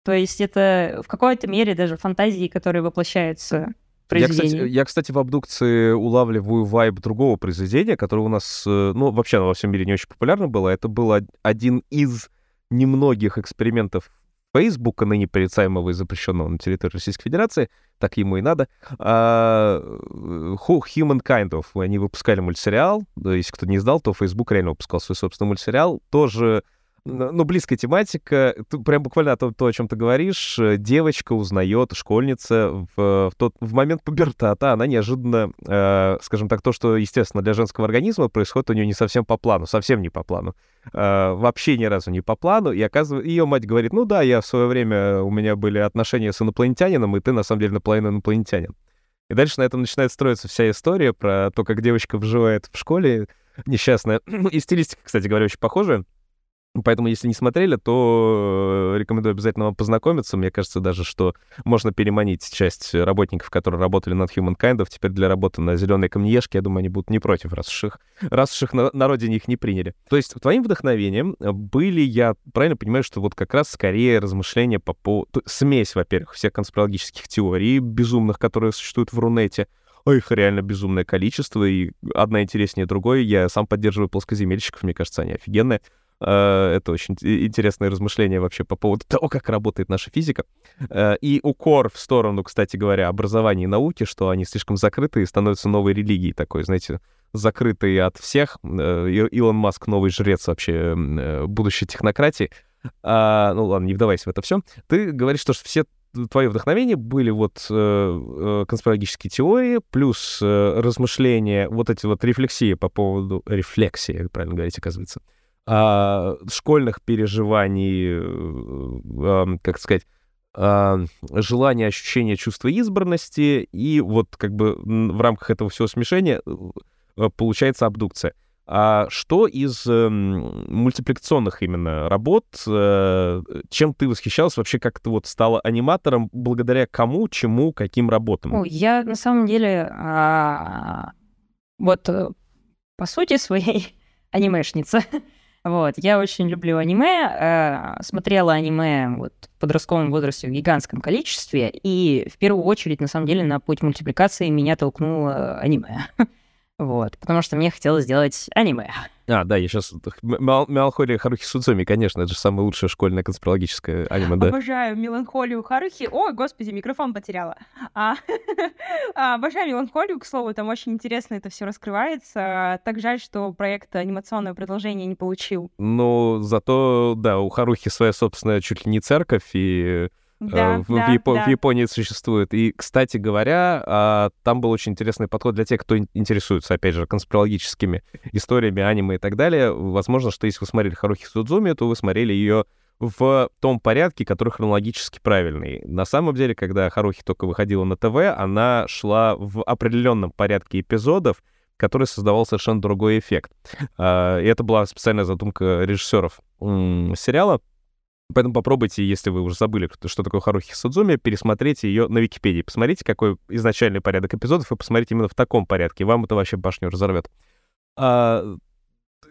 То есть это в какой-то мере даже фантазии, которые воплощаются в Я кстати, я, кстати, в абдукции улавливаю вайб другого произведения, которое у нас, э, ну, вообще во всем мире не очень популярно было. Это был од- один из немногих экспериментов Фейсбука, ныне порицаемого и запрещенного на территории Российской Федерации, так ему и надо. А, э, Who- Humankind of. Они выпускали мультсериал. Если кто не знал, то Facebook реально выпускал свой собственный мультсериал. Тоже ну, близкая тематика. Прям буквально то, то, о чем ты говоришь. Э, Девочка узнает, школьница, в, в тот, в момент пубертата она неожиданно, э, скажем так, то, что, естественно, для женского организма происходит у нее не совсем по плану, совсем не по плану. Э, вообще ни разу не по плану. И оказывается, ее мать говорит, ну да, я в свое время, у меня были отношения с инопланетянином, и ты, на самом деле, наполовину инопланетянин. И дальше на этом начинает строиться вся история про то, как девочка вживает в школе несчастная. И стилистика, кстати говоря, очень похожая. Поэтому, если не смотрели, то э, рекомендую обязательно вам познакомиться. Мне кажется даже, что можно переманить часть работников, которые работали над Humankind, теперь для работы на зеленой камнеешке. Я думаю, они будут не против, раз уж их, раз уж их на, на родине их не приняли. То есть твоим вдохновением были, я правильно понимаю, что вот как раз скорее размышления по поводу... Смесь, во-первых, всех конспирологических теорий безумных, которые существуют в Рунете, а их реально безумное количество, и одна интереснее другой. Я сам поддерживаю плоскоземельщиков, мне кажется, они офигенные. Э, Это очень интересное размышление вообще по поводу того, как работает наша физика. Э, И укор в сторону, кстати говоря, образования и науки, что они слишком закрыты и становятся новой религией такой, знаете, закрытый от всех. Э, Илон Маск новый жрец вообще будущей технократии. А, ну ладно, не вдавайся в это все. Ты говоришь, что все твои вдохновения были вот э, конспирологические теории, плюс э, размышления, вот эти вот рефлексии по поводу... Рефлексии, правильно говорить, оказывается. А, школьных переживаний, э, как сказать, а, желания, ощущения чувства избранности, и вот как бы в рамках этого всего смешения э, получается абдукция. А что из эм, мультипликационных именно работ, э, чем ты восхищался вообще, как ты вот стала аниматором, благодаря кому, чему, каким работам? Ой, я на самом деле а, вот э, по сути своей анимешница. Вот, я очень люблю аниме, э, смотрела аниме вот в подростковом возрасте в гигантском количестве, и в первую очередь, на самом деле, на путь мультипликации меня толкнуло аниме. Вот, потому что мне хотелось сделать аниме. А, да, я сейчас... Меланхолия Харухи Судзуми, конечно, это же самое лучшее школьное конспирологическое аниме, да. Обожаю меланхолию Харухи. Ой, господи, микрофон потеряла. А, а, обожаю меланхолию, к слову, там очень интересно это все раскрывается. Так жаль, что проект анимационное продолжение не получил. Ну, зато, да, у Харухи своя собственная чуть ли не церковь, и Да, в, в да, Япо- да. в Японии существует. И, кстати говоря, а, там был очень интересный подход для тех, кто ин- интересуется, опять же, конспирологическими историями, аниме и так далее. Возможно, что если вы смотрели Харухи Судзуми, то вы смотрели ее в том порядке, который хронологически правильный. На самом деле, когда Харухи только выходила на ТВ, она шла в определенном порядке эпизодов, который создавал совершенно другой эффект. А, и это была специальная задумка режиссеров сериала. Поэтому попробуйте, если вы уже забыли, что такое Харухи Судзуми, пересмотрите ее на Википедии. Посмотрите, какой изначальный порядок эпизодов, и посмотрите именно в таком порядке. Вам это вообще башню разорвет. А,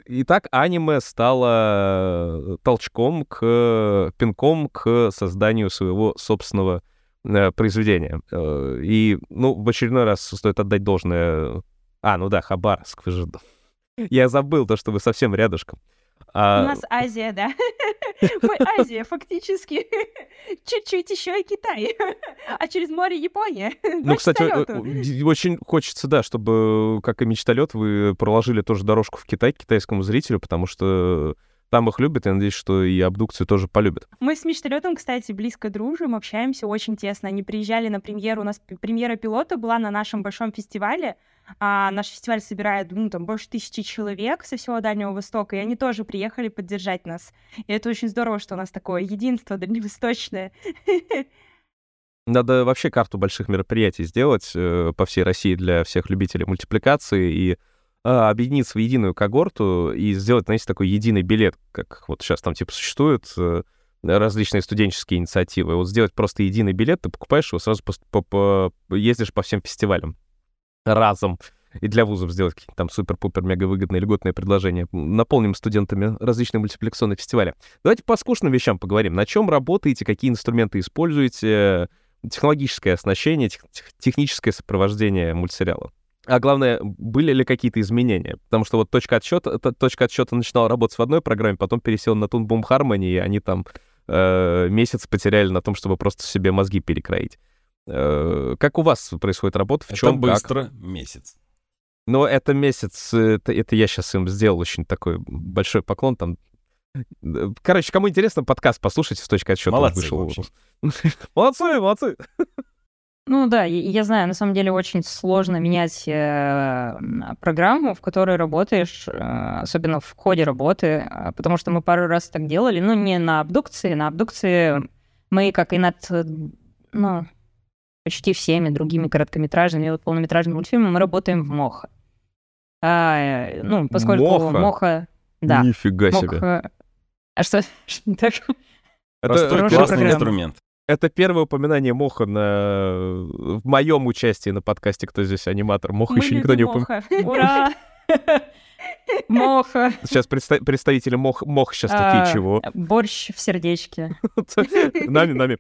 итак, аниме стало толчком к пинком к созданию своего собственного э, произведения. Э, и, ну, в очередной раз стоит отдать должное... А, ну да, Хабаровск, же... Я забыл то, что вы совсем рядышком. А... У нас Азия, да. Мы Азия, фактически. Чуть-чуть еще и Китай. А через море Япония. Ну, кстати, очень хочется, да, чтобы, как и мечталет, вы проложили тоже дорожку в Китай к китайскому зрителю, потому что там их любят, и надеюсь, что и абдукцию тоже полюбят. Мы с Мечталетом, кстати, близко дружим, общаемся очень тесно. Они приезжали на премьеру, у нас премьера пилота была на нашем большом фестивале, а наш фестиваль собирает, ну, там, больше тысячи человек со всего Дальнего Востока, и они тоже приехали поддержать нас. И это очень здорово, что у нас такое единство дальневосточное. Надо вообще карту больших мероприятий сделать э, по всей России для всех любителей мультипликации и э, объединиться в единую когорту и сделать, знаете, такой единый билет, как вот сейчас там типа существуют э, различные студенческие инициативы. Вот сделать просто единый билет, ты покупаешь его, сразу по, по, по, ездишь по всем фестивалям разом и для вузов сделать какие-то там супер-пупер мега выгодные льготные предложения. Наполним студентами различные мультипликационные фестивали. Давайте по скучным вещам поговорим. На чем работаете, какие инструменты используете, технологическое оснащение, тех, техническое сопровождение мультсериала. А главное, были ли какие-то изменения? Потому что вот точка отсчета, точка отсчета начинала работать в одной программе, потом пересел на Boom Harmony, и они там э, месяц потеряли на том, чтобы просто себе мозги перекроить. Э, как у вас происходит работа? В это чем быстро, как? месяц. Но это месяц, это, это я сейчас им сделал очень такой большой поклон. Там... Короче, кому интересно, подкаст послушайте с точки отсчета. Молодцы, вышел. молодцы, молодцы. Ну да, я знаю, на самом деле очень сложно менять э, программу, в которой работаешь, э, особенно в ходе работы, э, потому что мы пару раз так делали, ну не на абдукции, на абдукции мы, как и над, ну, почти всеми другими короткометражными и вот полнометражными мультфильмами мы работаем в Моха. А, ну, поскольку Моха, Моха да. Нифига Моха... себе. А что? так? Это классный инструмент. Это первое упоминание Моха на... в моем участии на подкасте «Кто здесь аниматор?». Моха еще никто не упоминал. Ура! Моха. Сейчас представ... представители Мох, Мох сейчас а, такие чего? Борщ в сердечке. Нами, нами.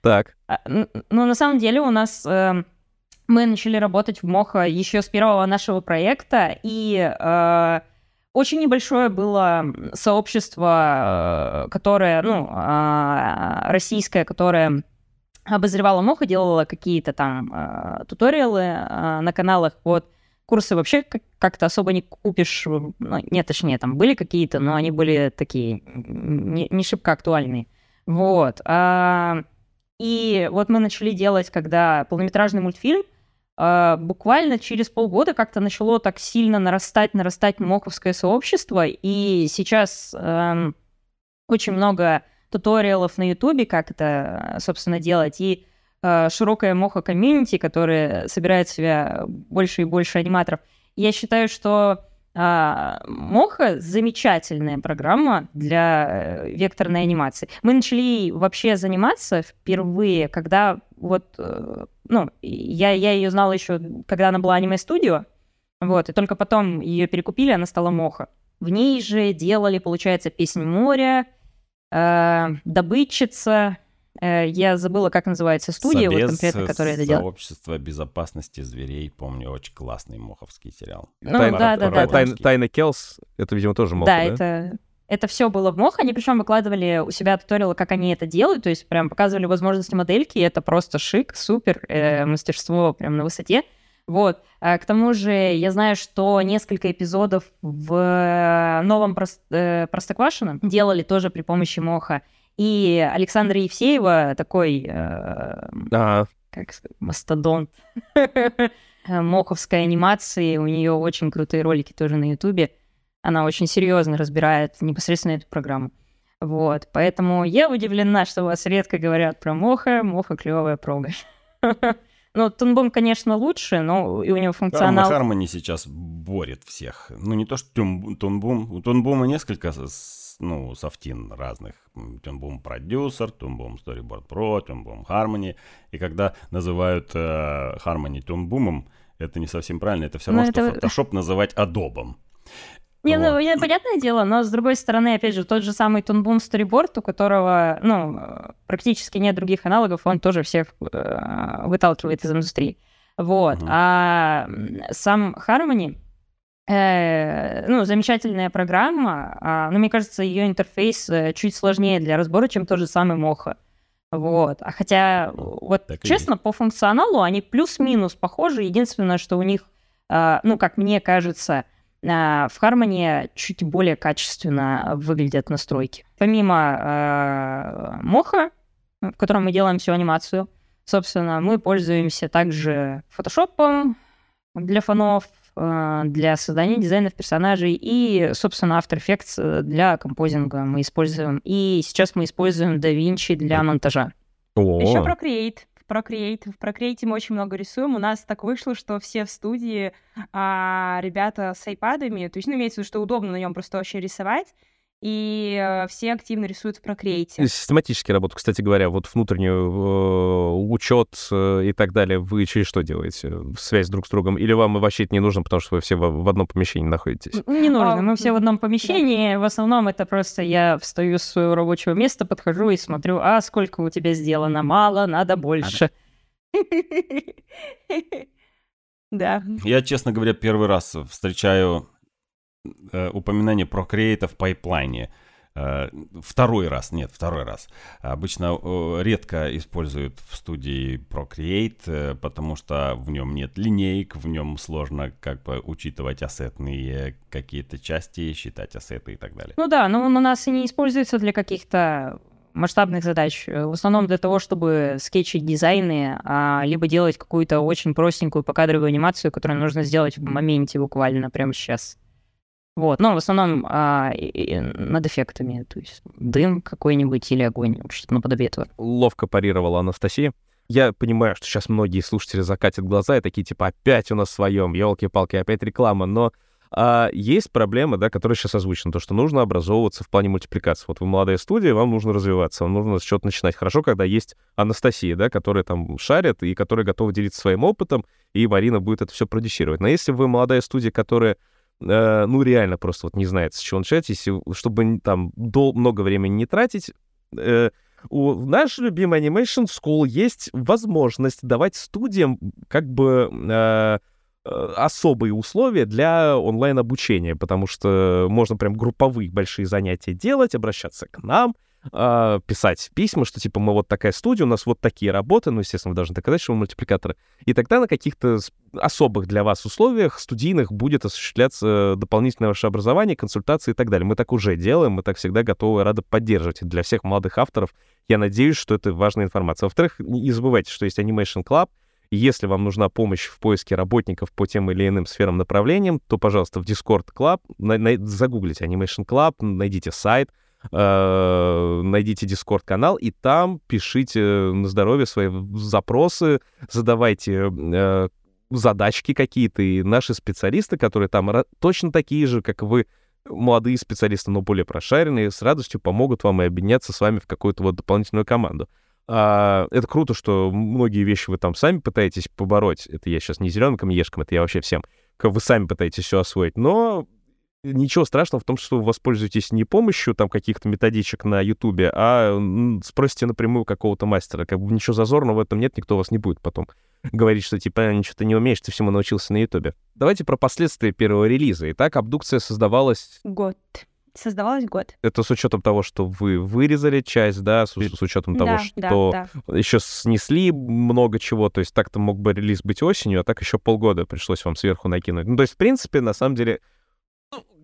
Так. А, ну, на самом деле у нас... Э, мы начали работать в Моха еще с первого нашего проекта, и э, очень небольшое было сообщество, э, которое, ну, э, российское, которое обозревало Моха, делала какие-то там э, туториалы на каналах. Вот курсы вообще как-то особо не купишь. Ну, нет, точнее, там были какие-то, но они были такие не, не шибко актуальные. Вот. А, и вот мы начали делать, когда полнометражный мультфильм, э, буквально через полгода как-то начало так сильно нарастать, нарастать моковское сообщество, и сейчас э, очень много туториалов на Ютубе, как это, собственно, делать, и э, широкая моха комьюнити, которая собирает в себя больше и больше аниматоров. Я считаю, что а, Моха замечательная программа для э, векторной анимации. Мы начали вообще заниматься впервые, когда вот, э, ну, я, я ее знала еще, когда она была аниме-студио, вот, и только потом ее перекупили, она стала Моха. В ней же делали, получается, «Песнь моря», э, «Добытчица», я забыла, как называется студия, Собес, вот конкретно, которая это делает. Сообщество безопасности зверей, помню, очень классный моховский сериал. Ну, Тайна, да, да, да. Тайна, Тайна Келс, это, видимо, тоже Моха, да? Да, это, это все было в Мох. Они причем выкладывали у себя туториалы, как они это делают, то есть прям показывали возможности модельки, и это просто шик, супер, э, мастерство прям на высоте. Вот. А к тому же я знаю, что несколько эпизодов в э, новом Прост... э, Простоквашино делали тоже при помощи Моха. И Александра Евсеева такой, э, а. как сказать, мастодонт моховской анимации. У нее очень крутые ролики тоже на Ютубе. Она очень серьезно разбирает непосредственно эту программу. Вот, поэтому я удивлена, что у вас редко говорят про Моха. Моха клевая прога. Ну, Тунбум, конечно, лучше, но и у него функционал... Harmony сейчас борет всех. Ну, не то, что Тунбум. У Тунбума несколько ну, софтин разных. Тюнбум продюсер, Тюнбум Storyboard Pro, Тюнбум Harmony. И когда называют э, Harmony Тюнбумом, это не совсем правильно. Это все равно, но что это... Photoshop называть Adobe. Не, ну, вот. ну, понятное дело, но с другой стороны, опять же, тот же самый Тунбум Storyboard, у которого, ну, практически нет других аналогов, он тоже всех э, выталкивает из индустрии. Вот. Uh-huh. А сам Harmony, ну, замечательная программа, а, но мне кажется, ее интерфейс э, чуть сложнее для разбора, чем тот же самый Mocha. Вот. А хотя, вот так честно, по функционалу они плюс-минус похожи. Единственное, что у них, э, ну, как мне кажется, в Harmony чуть более качественно выглядят настройки. Помимо э, Моха, в котором мы делаем всю анимацию, собственно, мы пользуемся также Photoshop для фонов, э, для создания дизайнов персонажей и, собственно, After Effects для композинга мы используем. И сейчас мы используем DaVinci для монтажа. Еще Procreate. Procreate. В Procreate мы очень много рисуем. У нас так вышло, что все в студии а, ребята с айпадами, то есть, ну, имеется в виду, что удобно на нем просто очень рисовать и э, все активно рисуют в Procreate. Систематически работу, кстати говоря, вот внутреннюю э, учет э, и так далее, вы через что делаете? Связь друг с другом? Или вам вообще это не нужно, потому что вы все в, в одном помещении находитесь? Не нужно, а, мы все в одном помещении. Да. В основном это просто я встаю с своего рабочего места, подхожу и смотрю, а сколько у тебя сделано? Мало, надо больше. Да. Я, честно говоря, первый раз встречаю упоминание Procreate в пайплайне. Э, второй раз, нет, второй раз. Обычно э, редко используют в студии Procreate, э, потому что в нем нет линеек, в нем сложно как бы учитывать ассетные какие-то части, считать ассеты и так далее. Ну да, но он у нас и не используется для каких-то масштабных задач. В основном для того, чтобы скетчить дизайны, а, либо делать какую-то очень простенькую покадровую анимацию, которую нужно сделать в моменте буквально прямо сейчас. Вот, но в основном а, и, и над эффектами, то есть дым какой-нибудь или огонь, что-то наподобие этого. Ловко парировала Анастасия. Я понимаю, что сейчас многие слушатели закатят глаза и такие, типа, опять у нас своем, елки-палки, опять реклама, но а, есть проблема, да, которая сейчас озвучена, то, что нужно образовываться в плане мультипликации. Вот вы молодая студия, вам нужно развиваться, вам нужно с чего-то начинать. Хорошо, когда есть Анастасия, да, которая там шарит и которая готова делиться своим опытом, и Марина будет это все продюсировать. Но если вы молодая студия, которая э, ну, реально просто вот не знает, с чего начать, если, чтобы там дол- много времени не тратить, э, у нашей любимой Animation School есть возможность давать студиям как бы э, э, особые условия для онлайн-обучения, потому что можно прям групповые большие занятия делать, обращаться к нам, э, писать письма, что типа мы вот такая студия, у нас вот такие работы, ну, естественно, вы должны доказать, что вы мультипликаторы. И тогда на каких-то особых для вас условиях студийных будет осуществляться дополнительное ваше образование, консультации и так далее. Мы так уже делаем, мы так всегда готовы, рады поддерживать. И для всех молодых авторов я надеюсь, что это важная информация. Во-вторых, не забывайте, что есть Animation Club, и если вам нужна помощь в поиске работников по тем или иным сферам направлениям, то, пожалуйста, в Discord Club на, на, загуглите Animation Club, найдите сайт, найдите Discord-канал, и там пишите на здоровье свои запросы, задавайте э, задачки какие-то, и наши специалисты, которые там точно такие же, как вы, молодые специалисты, но более прошаренные, с радостью помогут вам и объединяться с вами в какую-то вот дополнительную команду. А, это круто, что многие вещи вы там сами пытаетесь побороть. Это я сейчас не зеленым камешком, это я вообще всем. Вы сами пытаетесь все освоить. Но ничего страшного в том, что вы воспользуетесь не помощью там каких-то методичек на Ютубе, а спросите напрямую какого-то мастера. Как бы ничего зазорного в этом нет, никто вас не будет потом говорить, что типа ничего ты не умеешь, ты всему научился на Ютубе. Давайте про последствия первого релиза. Итак, абдукция создавалась... Год. Создавалась год. Это с учетом того, что вы вырезали часть, да, с, с учетом того, да, что да, да. еще снесли много чего. То есть так-то мог бы релиз быть осенью, а так еще полгода пришлось вам сверху накинуть. Ну, то есть, в принципе, на самом деле,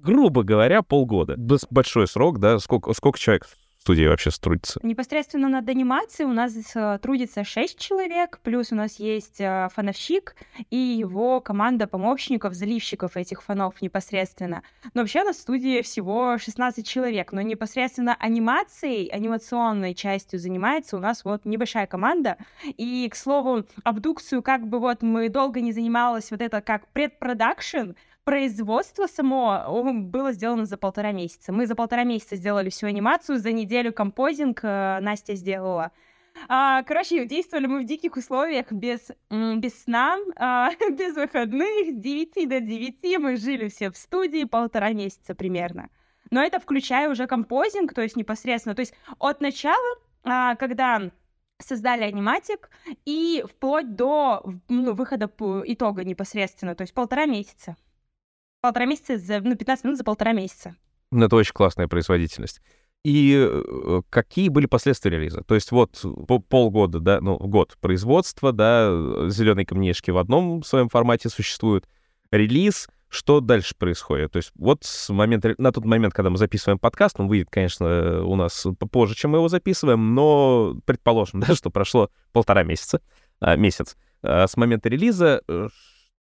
грубо говоря, полгода. Большой срок, да, сколько, сколько человек студии вообще трудится? Непосредственно над анимацией у нас э, трудится 6 человек, плюс у нас есть э, фановщик и его команда помощников, заливщиков этих фонов непосредственно. Но вообще в студии всего 16 человек, но непосредственно анимацией, анимационной частью занимается у нас вот небольшая команда. И, к слову, абдукцию как бы вот мы долго не занималась вот это как предпродакшн, производство само было сделано за полтора месяца. Мы за полтора месяца сделали всю анимацию, за неделю композинг э, Настя сделала. А, короче, действовали мы в диких условиях, без, без сна, а, без выходных, с 9 до 9 мы жили все в студии полтора месяца примерно. Но это включая уже композинг, то есть непосредственно, то есть от начала, а, когда создали аниматик, и вплоть до ну, выхода итога непосредственно, то есть полтора месяца полтора месяца, за, ну, 15 минут за полтора месяца. Ну, это очень классная производительность. И э, какие были последствия релиза? То есть вот полгода, да, ну, год производства, да, зеленые камнешки в одном своем формате существуют, релиз, что дальше происходит? То есть вот с момента, на тот момент, когда мы записываем подкаст, он выйдет, конечно, у нас позже, чем мы его записываем, но предположим, да, что прошло полтора месяца, а, месяц. А с момента релиза э,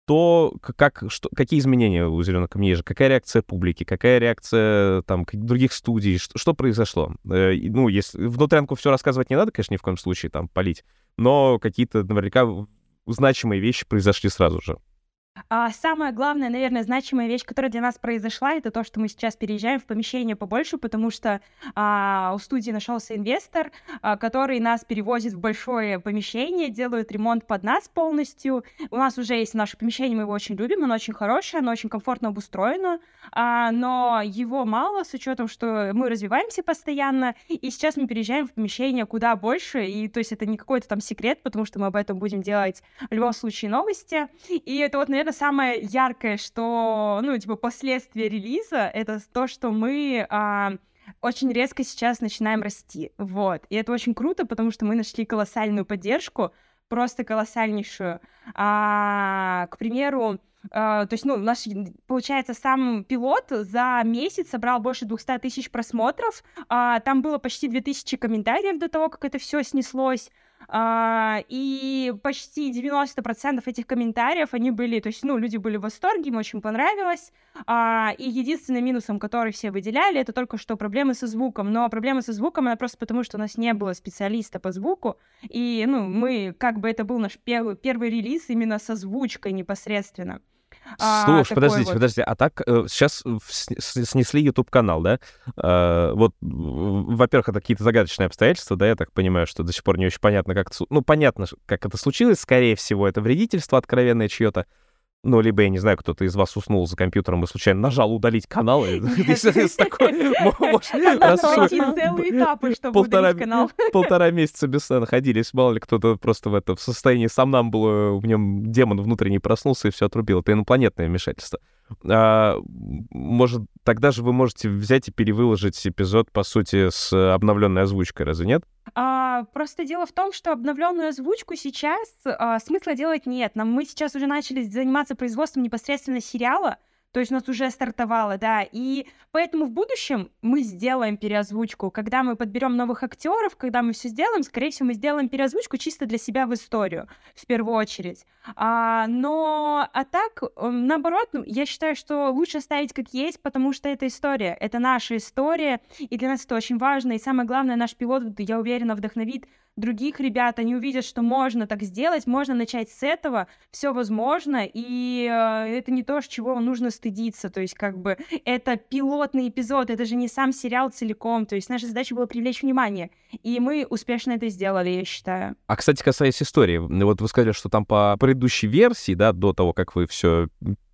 то как, что, какие изменения у «Зеленых камней» же? Какая реакция публики? Какая реакция там других студий? Что, что произошло? Э, ну, если внутрянку все рассказывать не надо, конечно, ни в коем случае там полить, но какие-то наверняка значимые вещи произошли сразу же. А самая главная, наверное, значимая вещь, которая для нас произошла, это то, что мы сейчас переезжаем в помещение побольше, потому что а, у студии нашелся инвестор, а, который нас перевозит в большое помещение, делает ремонт под нас полностью. У нас уже есть наше помещение, мы его очень любим, оно очень хорошее, оно очень комфортно обустроено, а, но его мало с учетом, что мы развиваемся постоянно, и сейчас мы переезжаем в помещение куда больше, и то есть это не какой-то там секрет, потому что мы об этом будем делать в любом случае новости. И это вот, наверное, наверное, самое яркое, что, ну, типа, последствия релиза, это то, что мы а, очень резко сейчас начинаем расти, вот. И это очень круто, потому что мы нашли колоссальную поддержку, просто колоссальнейшую. А, к примеру, Uh, то есть, ну, наш, получается, сам пилот за месяц собрал больше 200 тысяч просмотров, uh, там было почти 2000 комментариев до того, как это все снеслось, а, и почти 90% этих комментариев, они были, то есть, ну, люди были в восторге, им очень понравилось, а, и единственным минусом, который все выделяли, это только что проблемы со звуком, но проблема со звуком, она просто потому, что у нас не было специалиста по звуку, и, ну, мы, как бы это был наш первый, первый релиз именно со звучкой непосредственно. А, Слушай, подождите, вот. подождите, а так э, сейчас снесли YouTube канал, да? Э, вот, во-первых, это какие-то загадочные обстоятельства, да, я так понимаю, что до сих пор не очень понятно, как это, ну понятно, как это случилось, скорее всего, это вредительство откровенное чье-то. Ну, либо, я не знаю, кто-то из вас уснул за компьютером и случайно нажал удалить канал. С такой... Полтора месяца без сна находились. Мало ли кто-то просто в этом состоянии сам нам было, в нем демон внутренний проснулся и все отрубил. Это инопланетное вмешательство. А, может, тогда же вы можете взять и перевыложить эпизод, по сути, с обновленной озвучкой, разве нет? А, просто дело в том, что обновленную озвучку сейчас а, смысла делать нет. Нам мы сейчас уже начали заниматься производством непосредственно сериала, то есть у нас уже стартовало, да, и поэтому в будущем мы сделаем переозвучку, когда мы подберем новых актеров, когда мы все сделаем, скорее всего, мы сделаем переозвучку чисто для себя в историю, в первую очередь. А, но, а так, наоборот, ну, я считаю, что лучше оставить как есть, потому что это история, это наша история, и для нас это очень важно, и самое главное, наш пилот, я уверена, вдохновит других ребят, они увидят, что можно так сделать, можно начать с этого, все возможно, и э, это не то, чего нужно стыдиться, то есть как бы это пилотный эпизод, это же не сам сериал целиком, то есть наша задача была привлечь внимание, и мы успешно это сделали, я считаю. А, кстати, касаясь истории, вот вы сказали, что там по предыдущей версии, да, до того, как вы все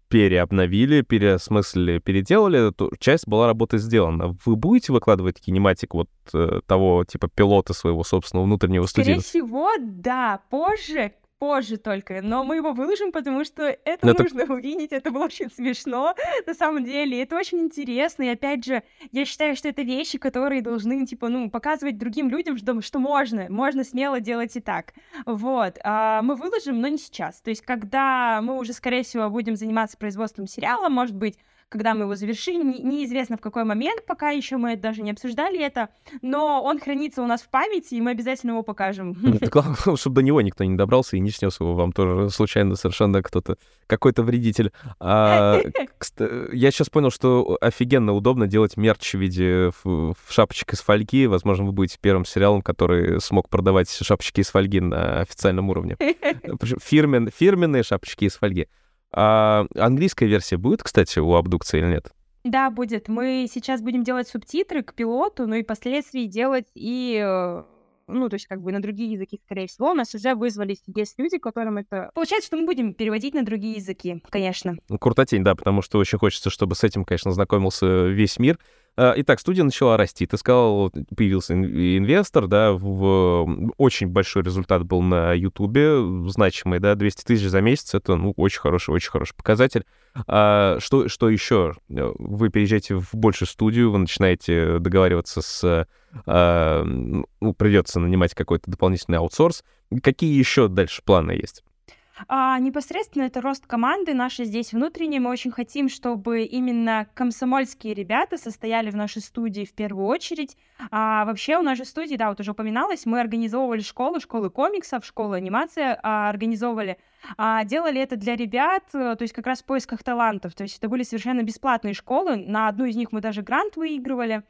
переобновили, переосмыслили, переделали, то часть была работа сделана. Вы будете выкладывать кинематик вот э, того типа пилота своего собственного внутреннего студии? Скорее всего, да. Позже, позже только, но мы его выложим, потому что это но нужно это... увидеть, это было очень смешно, на самом деле, это очень интересно, и опять же, я считаю, что это вещи, которые должны, типа, ну, показывать другим людям, что, что можно, можно смело делать и так, вот, а, мы выложим, но не сейчас, то есть, когда мы уже, скорее всего, будем заниматься производством сериала, может быть, когда мы его завершим. Неизвестно в какой момент, пока еще мы даже не обсуждали это, но он хранится у нас в памяти, и мы обязательно его покажем. Главное, чтобы до него никто не добрался и не снес его вам тоже случайно совершенно кто-то, какой-то вредитель. А, я сейчас понял, что офигенно удобно делать мерч в виде шапочек из фольги. Возможно, вы будете первым сериалом, который смог продавать шапочки из фольги на официальном уровне. Фирмен, фирменные шапочки из фольги. А английская версия будет, кстати, у абдукции или нет? Да, будет. Мы сейчас будем делать субтитры к пилоту, ну и впоследствии делать и э, ну, то есть как бы на другие языки, скорее всего, у нас уже вызвались есть люди, которым это... Получается, что мы будем переводить на другие языки, конечно. Ну, Крутотень, да, потому что очень хочется, чтобы с этим, конечно, знакомился весь мир. А, итак, студия начала расти. Ты сказал, появился инвестор, да, в очень большой результат был на Ютубе, значимый, да, 200 тысяч за месяц, это, ну, очень хороший, очень хороший показатель. А что, что еще? Вы переезжаете в большую студию, вы начинаете договариваться с... А, ну, придется нанимать какой-то дополнительный аутсорс. Какие еще дальше планы есть? А, непосредственно это рост команды нашей здесь внутренней. Мы очень хотим, чтобы именно комсомольские ребята состояли в нашей студии в первую очередь. А, вообще у нашей студии, да, вот уже упоминалось, мы организовывали школу, школы комиксов, школу анимации, а, организовывали а, делали это для ребят, э, то есть как раз в поисках талантов. То есть это были совершенно бесплатные школы. На одну из них мы даже грант выигрывали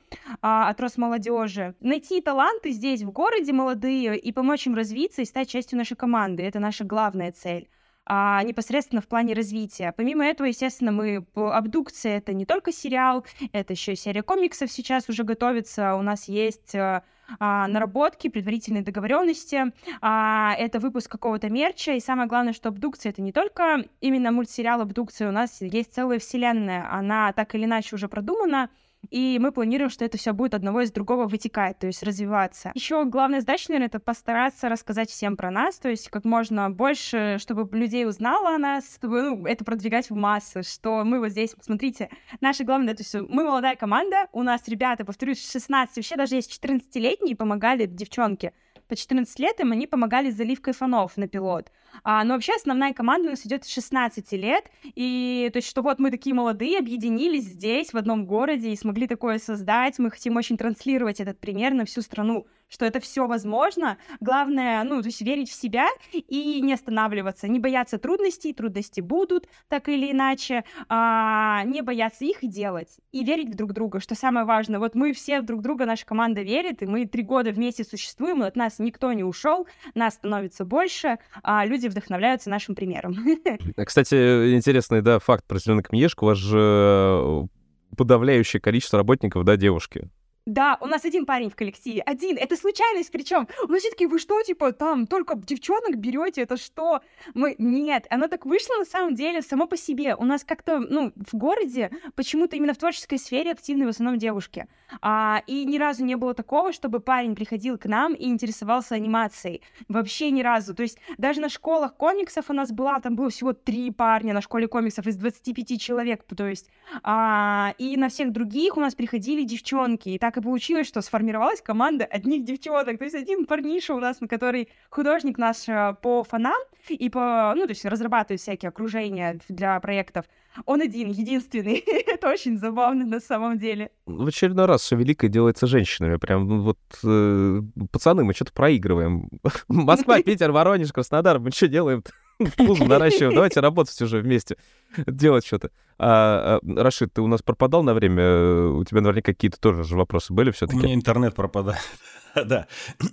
а, от Росмолодежи. Найти таланты здесь, в городе, молодые, и помочь им развиться и стать частью нашей команды. Это наша главная цель а, непосредственно в плане развития. Помимо этого, естественно, мы абдукция это не только сериал, это еще серия комиксов сейчас уже готовится. У нас есть э, а, наработки, предварительные договоренности, а, это выпуск какого-то мерча, и самое главное, что абдукция — это не только именно мультсериал абдукция, у нас есть целая вселенная, она так или иначе уже продумана, и мы планируем, что это все будет одного из другого вытекать, то есть развиваться. Еще главная задача, наверное, это постараться рассказать всем про нас, то есть как можно больше, чтобы людей узнало о нас, чтобы ну, это продвигать в массы, что мы вот здесь, смотрите, наша главная, то есть мы молодая команда, у нас ребята, повторюсь, 16, вообще даже есть 14-летние, помогали девчонки, по 14 лет им они помогали с заливкой фонов на пилот. А, но вообще основная команда у нас идет с 16 лет, и то есть, что вот мы такие молодые, объединились здесь, в одном городе, и смогли такое создать, мы хотим очень транслировать этот пример на всю страну что это все возможно. Главное, ну, то есть верить в себя и не останавливаться, не бояться трудностей, трудности будут, так или иначе, а, не бояться их делать и верить в друг друга, что самое важное. Вот мы все друг друга, наша команда верит, и мы три года вместе существуем, от нас никто не ушел, нас становится больше, а люди вдохновляются нашим примером. Кстати, интересный, да, факт про зеленый книжку. У вас же э, подавляющее количество работников, да, девушки. Да, у нас один парень в коллективе, один. Это случайность, причем. Мы все таки вы что, типа, там только девчонок берете, это что? Мы нет, оно так вышло на самом деле само по себе. У нас как-то, ну, в городе почему-то именно в творческой сфере активны в основном девушки. А, и ни разу не было такого, чтобы парень приходил к нам и интересовался анимацией. Вообще ни разу. То есть даже на школах комиксов у нас была, там было всего три парня на школе комиксов из 25 человек, то есть. А, и на всех других у нас приходили девчонки. И так и получилось, что сформировалась команда одних девчонок. То есть один парниша у нас, который художник наш э, по фонам и по, ну, то есть разрабатывает всякие окружения для проектов. Он один, единственный. Это очень забавно на самом деле. В очередной раз все великое делается женщинами. Прям ну, вот, э, пацаны, мы что-то проигрываем. Москва, Питер, Воронеж, Краснодар, мы что делаем Вкус наращиваем. Давайте работать уже вместе, делать что-то. А, а, Рашид, ты у нас пропадал на время? У тебя наверняка какие-то тоже же вопросы были все-таки? У меня интернет пропадает. Да.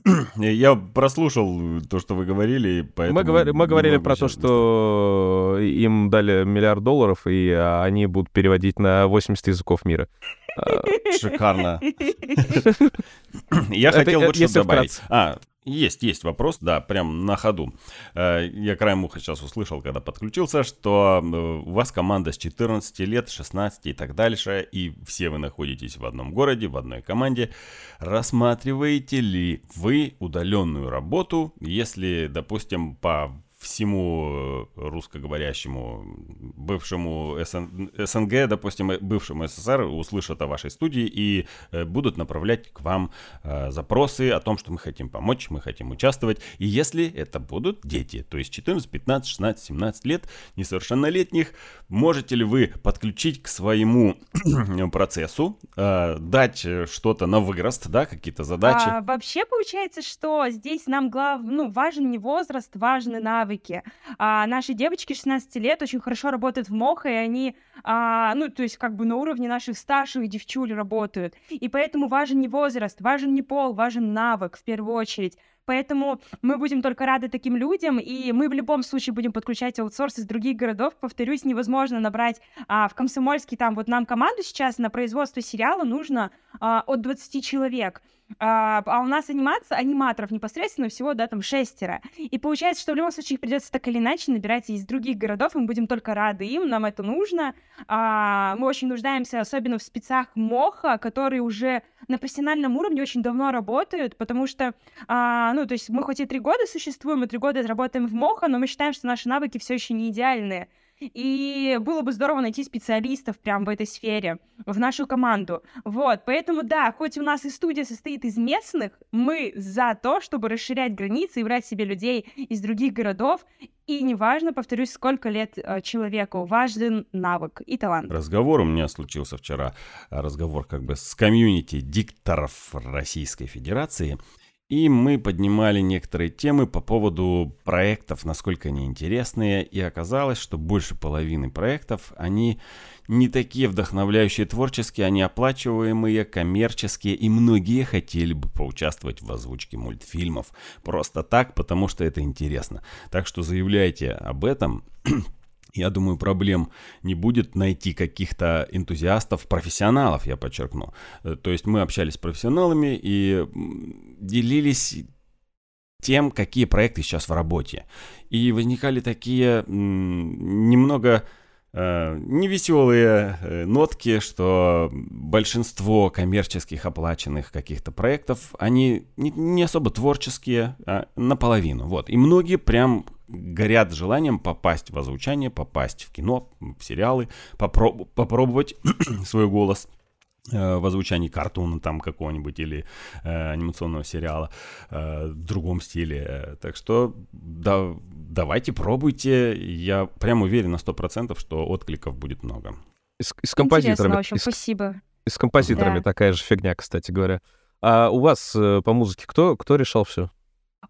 Я прослушал то, что вы говорили, поэтому... Мы, говори, мы говорили про то, что им дали миллиард долларов, и они будут переводить на 80 языков мира. А, шикарно. Я хотел вот что добавить. А, есть, есть вопрос, да, прям на ходу. Э, я краем уха сейчас услышал, когда подключился, что у вас команда с 14 лет, 16 и так дальше, и все вы находитесь в одном городе, в одной команде. Рассматриваете ли вы удаленную работу, если, допустим, по всему э, русскоговорящему бывшему СН... СНГ, допустим, бывшему СССР услышат о вашей студии и будут направлять к вам запросы о том, что мы хотим помочь, мы хотим участвовать. И если это будут дети, то есть 14, 15, 16, 17 лет, несовершеннолетних, можете ли вы подключить к своему процессу, дать что-то на вырост, да, какие-то задачи? А, вообще получается, что здесь нам глав... ну, важен не возраст, важны навыки. А, наши девочки 16 лет очень хорошо работают в МОХ, и они, а, ну, то есть как бы на уровне наших старших девчуль работают. И поэтому важен не возраст, важен не пол, важен навык в первую очередь. Поэтому мы будем только рады таким людям, и мы в любом случае будем подключать аутсорс из других городов. Повторюсь, невозможно набрать а, в Комсомольске, там вот нам команду сейчас на производство сериала нужно а, от 20 человек. А, а у нас анимация, аниматоров непосредственно всего, да, там шестеро. И получается, что в любом случае придется так или иначе набирать из других городов, мы будем только рады им, нам это нужно. А, мы очень нуждаемся, особенно в спецах МОХа, которые уже на профессиональном уровне очень давно работают, потому что, а, ну, то есть мы хоть и три года существуем, и три года работаем в МОХа, но мы считаем, что наши навыки все еще не идеальные. И было бы здорово найти специалистов прям в этой сфере, в нашу команду. Вот, поэтому да, хоть у нас и студия состоит из местных, мы за то, чтобы расширять границы и брать себе людей из других городов. И неважно, повторюсь, сколько лет э, человеку, важен навык и талант. Разговор у меня случился вчера, разговор как бы с комьюнити дикторов Российской Федерации. И мы поднимали некоторые темы по поводу проектов, насколько они интересные, и оказалось, что больше половины проектов, они не такие вдохновляющие творческие, они оплачиваемые, коммерческие, и многие хотели бы поучаствовать в озвучке мультфильмов. Просто так, потому что это интересно. Так что заявляйте об этом, я думаю, проблем не будет найти каких-то энтузиастов, профессионалов, я подчеркну. Э, то есть мы общались с профессионалами и делились тем, какие проекты сейчас в работе. И возникали такие немного э, невеселые э, нотки, что большинство коммерческих оплаченных каких-то проектов, они не, не особо творческие, а наполовину. Вот. И многие прям горят желанием попасть в озвучание, попасть в кино, в сериалы, попроб- попробовать свой голос э, в озвучании картуна там какого-нибудь или э, анимационного сериала э, в другом стиле. Так что да, давайте пробуйте. Я прям уверен на 100%, что откликов будет много. И с, и с композиторами. Интересно, в общем, спасибо. И с композиторами да. такая же фигня, кстати говоря. А у вас э, по музыке кто, кто решал все?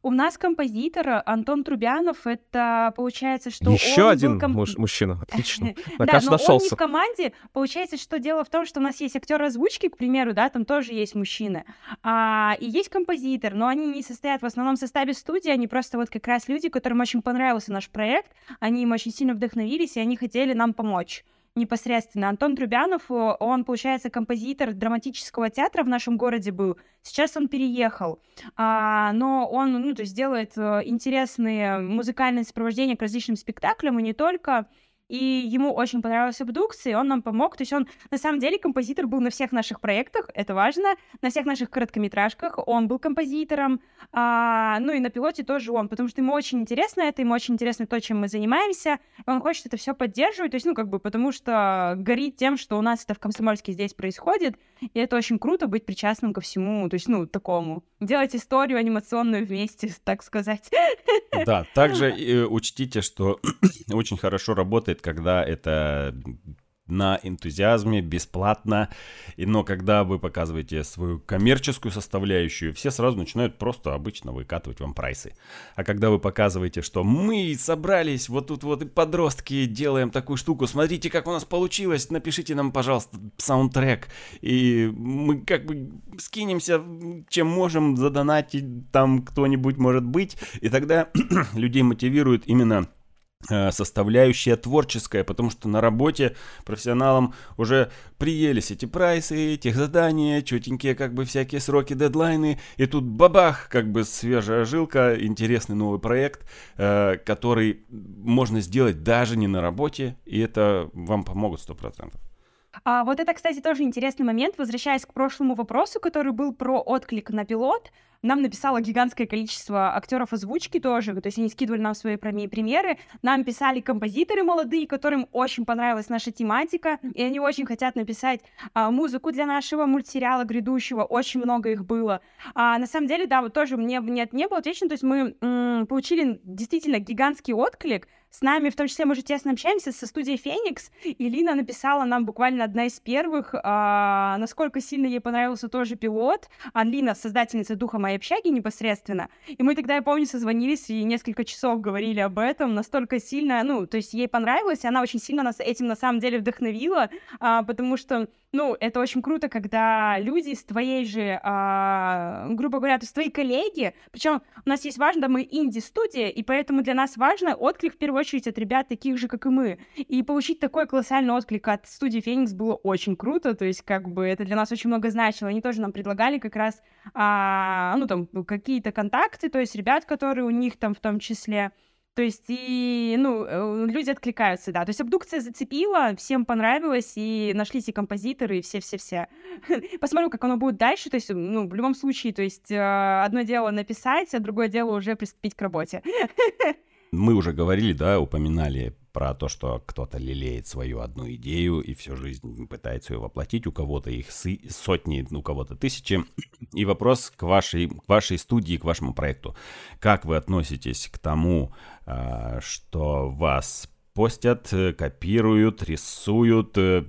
У нас композитор Антон Трубянов, это получается, что Еще он один был ком... муж, мужчина, отлично. Да, но он не в команде. Получается, что дело в том, что у нас есть актер озвучки, к примеру, да, там тоже есть мужчины, а, и есть композитор, но они не состоят в основном составе студии, они просто вот как раз люди, которым очень понравился наш проект, они им очень сильно вдохновились, и они хотели нам помочь непосредственно. Антон Трубянов, он, получается, композитор драматического театра в нашем городе был. Сейчас он переехал. А, но он, ну, то есть делает э, интересные музыкальные сопровождения к различным спектаклям, и не только и ему очень понравилась абдукция, и он нам помог. То есть он, на самом деле, композитор был на всех наших проектах, это важно, на всех наших короткометражках он был композитором, а, ну и на пилоте тоже он, потому что ему очень интересно это, ему очень интересно то, чем мы занимаемся, он хочет это все поддерживать, то есть, ну, как бы, потому что горит тем, что у нас это в Комсомольске здесь происходит, и это очень круто быть причастным ко всему, то есть, ну, такому. Делать историю анимационную вместе, так сказать. Да, также э, учтите, что очень хорошо работает, когда это на энтузиазме, бесплатно. И, но когда вы показываете свою коммерческую составляющую, все сразу начинают просто обычно выкатывать вам прайсы. А когда вы показываете, что мы собрались, вот тут вот и подростки делаем такую штуку, смотрите, как у нас получилось, напишите нам, пожалуйста, саундтрек, и мы как бы скинемся, чем можем задонатить, там кто-нибудь может быть, и тогда людей мотивирует именно составляющая творческая, потому что на работе профессионалам уже приелись эти прайсы, этих задания, четенькие как бы всякие сроки, дедлайны, и тут бабах, как бы свежая жилка, интересный новый проект, э, который можно сделать даже не на работе, и это вам помогут сто процентов. А, вот это, кстати, тоже интересный момент, возвращаясь к прошлому вопросу, который был про отклик на пилот. Нам написало гигантское количество актеров озвучки тоже, то есть они скидывали нам свои примеры, нам писали композиторы молодые, которым очень понравилась наша тематика, и они очень хотят написать а, музыку для нашего мультсериала грядущего, очень много их было. А, на самом деле, да, вот тоже мне нет, не было отвечено, то есть мы м- получили действительно гигантский отклик, с нами, в том числе, мы уже тесно общаемся со студией Феникс, и Лина написала нам буквально одна из первых, а, насколько сильно ей понравился тоже пилот. А Лина, создательница «Духа моей общаги» непосредственно. И мы тогда, я помню, созвонились и несколько часов говорили об этом, настолько сильно, ну, то есть ей понравилось, и она очень сильно нас этим на самом деле вдохновила, а, потому что ну, это очень круто, когда люди с твоей же, а, грубо говоря, то есть твои коллеги, причем у нас есть важно, мы инди-студия, и поэтому для нас важно отклик в первую очередь от ребят таких же, как и мы. И получить такой колоссальный отклик от студии Феникс было очень круто, то есть как бы это для нас очень много значило. Они тоже нам предлагали как раз, а, ну, там, какие-то контакты, то есть ребят, которые у них там в том числе, то есть, и, ну, э, люди откликаются, да. То есть абдукция зацепила, всем понравилось, и нашлись и композиторы, и все-все-все. Посмотрим, как оно будет дальше. То есть, ну, в любом случае, то есть, э, одно дело написать, а другое дело уже приступить к работе. Мы уже говорили, да, упоминали про то, что кто-то лелеет свою одну идею и всю жизнь пытается ее воплотить, у кого-то их сотни, у кого-то тысячи. И вопрос к вашей, к вашей студии, к вашему проекту. Как вы относитесь к тому, что вас постят, э, копируют, рисуют, э,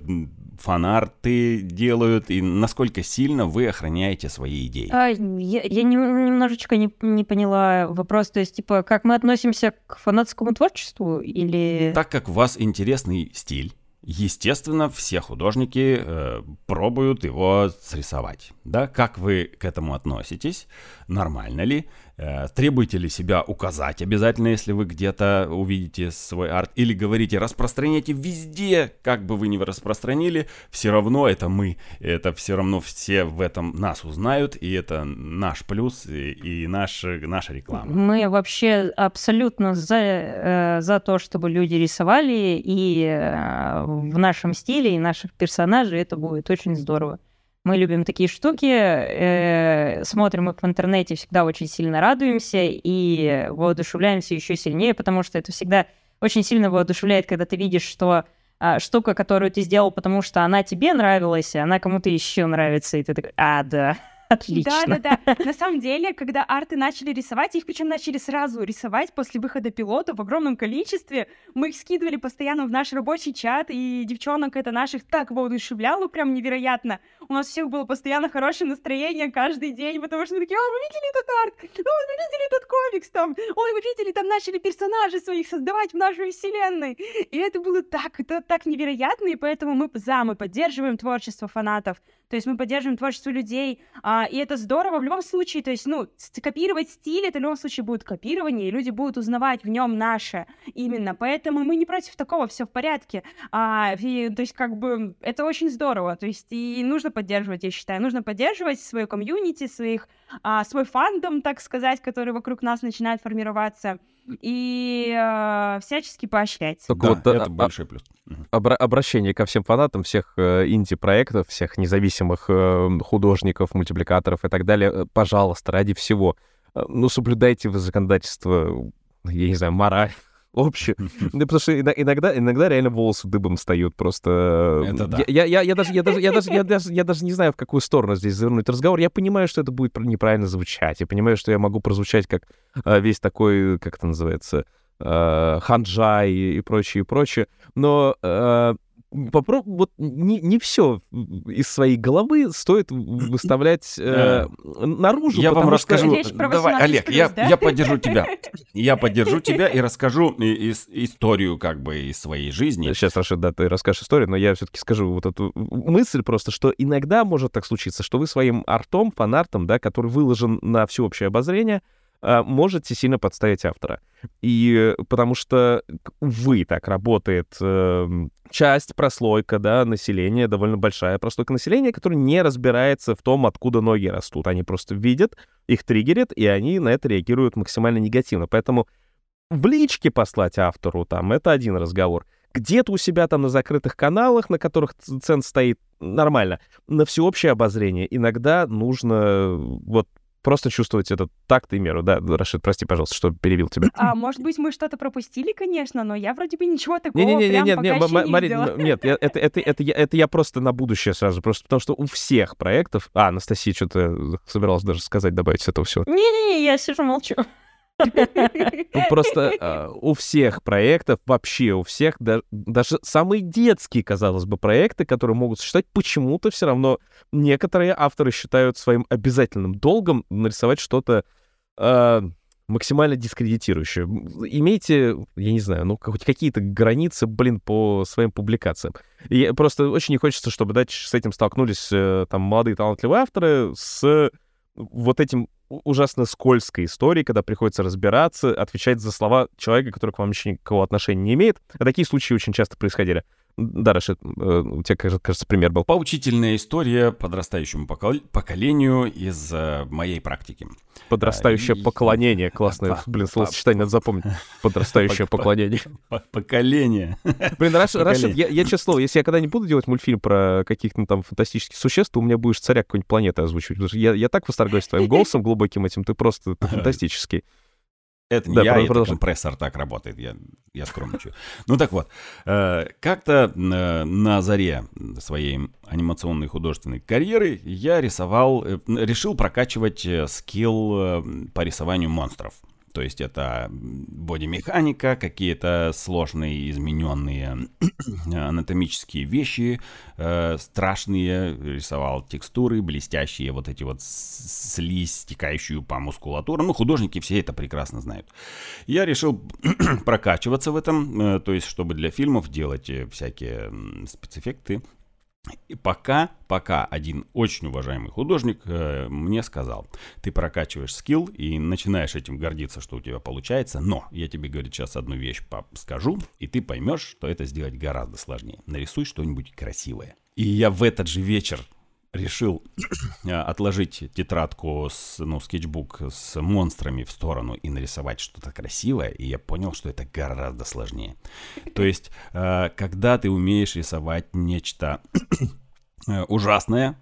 фанарты делают, и насколько сильно вы охраняете свои идеи? А, я, я немножечко не, не поняла вопрос, то есть, типа, как мы относимся к фанатскому творчеству или... Так как у вас интересный стиль, Естественно, все художники э, пробуют его срисовать. Да? Как вы к этому относитесь? Нормально ли? Э, требуете ли себя указать обязательно, если вы где-то увидите свой арт? Или говорите, распространяйте везде, как бы вы ни распространили, все равно это мы, это все равно все в этом нас узнают, и это наш плюс и, и наш, наша реклама. Мы вообще абсолютно за, э, за то, чтобы люди рисовали, и э, в нашем стиле, и наших персонажей это будет очень здорово. Мы любим такие штуки, э, смотрим их в интернете, всегда очень сильно радуемся и воодушевляемся еще сильнее, потому что это всегда очень сильно воодушевляет, когда ты видишь, что а, штука, которую ты сделал, потому что она тебе нравилась, она кому-то еще нравится, и ты такой, а, да, Отлично. Да, да, да. На самом деле, когда арты начали рисовать, их причем начали сразу рисовать после выхода пилота в огромном количестве. Мы их скидывали постоянно в наш рабочий чат, и девчонок это наших так воодушевляло, прям невероятно. У нас всех было постоянно хорошее настроение каждый день, потому что мы такие, о, вы видели этот арт? Ой, вы видели этот комикс там? Ой, вы видели, там начали персонажи своих создавать в нашей вселенной. И это было так, это так невероятно, и поэтому мы за, мы поддерживаем творчество фанатов. То есть мы поддерживаем творчество людей, а, и это здорово в любом случае. То есть, ну, копировать стиль, это в любом случае будет копирование, и люди будут узнавать в нем наше именно. Поэтому мы не против такого, все в порядке. А, и, то есть, как бы, это очень здорово. То есть, и нужно поддерживать, я считаю. Нужно поддерживать свою комьюнити, своих, а, свой фандом, так сказать, который вокруг нас начинает формироваться и э, всячески поощрять. Только да, вот, это а, большой плюс. Обра- обращение ко всем фанатам всех э, инди-проектов, всех независимых э, художников, мультипликаторов и так далее. Э, пожалуйста, ради всего, э, ну, соблюдайте вы законодательство, я не знаю, мораль, общее. Ну, потому что иногда, иногда реально волосы дыбом встают просто. Это да. Я, я, я, даже, я, даже, я, даже, я, даже, я даже не знаю, в какую сторону здесь завернуть разговор. Я понимаю, что это будет неправильно звучать. Я понимаю, что я могу прозвучать как а, весь такой, как это называется, э, ханджай и прочее, и прочее. Но э, попробуй, вот не, не все из своей головы стоит выставлять э, наружу. Я вам расскажу. Давай, Олег, я, да? я поддержу тебя. Я поддержу тебя и расскажу из, историю как бы из своей жизни. Сейчас, Раша, да, ты расскажешь историю, но я все-таки скажу вот эту мысль просто, что иногда может так случиться, что вы своим артом, фанартом, да, который выложен на всеобщее обозрение, можете сильно подставить автора. И потому что, вы так работает э, часть, прослойка, да, населения, довольно большая прослойка населения, которая не разбирается в том, откуда ноги растут. Они просто видят, их триггерит, и они на это реагируют максимально негативно. Поэтому в личке послать автору там, это один разговор. Где-то у себя там на закрытых каналах, на которых цен стоит, нормально. На всеобщее обозрение иногда нужно вот просто чувствовать этот такт и меру. Да, Рашид, прости, пожалуйста, что перебил тебя. А может быть, мы что-то пропустили, конечно, но я вроде бы ничего такого не, не, не, прям не, пока не, еще не Марин, видела. нет, я- это, это, это, я, это я просто на будущее сразу, просто потому что у всех проектов... А, Анастасия что-то собиралась даже сказать, добавить с этого всего. Не-не-не, я сижу молчу. Ну, просто а, у всех проектов, вообще у всех, да- даже самые детские, казалось бы, проекты, которые могут существовать, почему-то все равно некоторые авторы считают своим обязательным долгом нарисовать что-то а, максимально дискредитирующее. Имейте, я не знаю, ну, хоть какие-то границы, блин, по своим публикациям. И просто очень не хочется, чтобы дать с этим столкнулись э, там молодые талантливые авторы с вот этим ужасно скользкой историей, когда приходится разбираться, отвечать за слова человека, который к вам еще никакого отношения не имеет. А такие случаи очень часто происходили. Да, Рашид, э, у тебя, кажется, пример был. Поучительная история подрастающему покол- поколению из э, моей практики. Подрастающее и- поклонение. Классное, По- блин, словосочетание надо запомнить. Подрастающее По- по- поклонение. По- Поколение. Блин, Раш- Рашид, Поколение. я, я честно слово, если я когда-нибудь буду делать мультфильм про каких-то там фантастических существ, то у меня будешь царя какой-нибудь планеты озвучивать. Потому что я, я так восторгаюсь твоим голосом глубоким этим, ты просто ты фантастический. Это не Да, я, про- это продолжай. компрессор так работает, я, я скромничаю. Ну так вот, э, как-то э, на заре своей анимационной художественной карьеры я рисовал, э, решил прокачивать э, скилл э, по рисованию монстров. То есть это бодимеханика, какие-то сложные измененные анатомические вещи, э, страшные, рисовал текстуры, блестящие, вот эти вот слизь, стекающую по мускулатуру. Ну, художники все это прекрасно знают. Я решил прокачиваться в этом, э, то есть чтобы для фильмов делать э, всякие спецэффекты. И пока, пока один очень уважаемый художник э, мне сказал, ты прокачиваешь скилл и начинаешь этим гордиться, что у тебя получается, но я тебе, говорит, сейчас одну вещь скажу, и ты поймешь, что это сделать гораздо сложнее. Нарисуй что-нибудь красивое. И я в этот же вечер решил э, отложить тетрадку, с, ну, скетчбук с монстрами в сторону и нарисовать что-то красивое, и я понял, что это гораздо сложнее. То есть, э, когда ты умеешь рисовать нечто э, ужасное,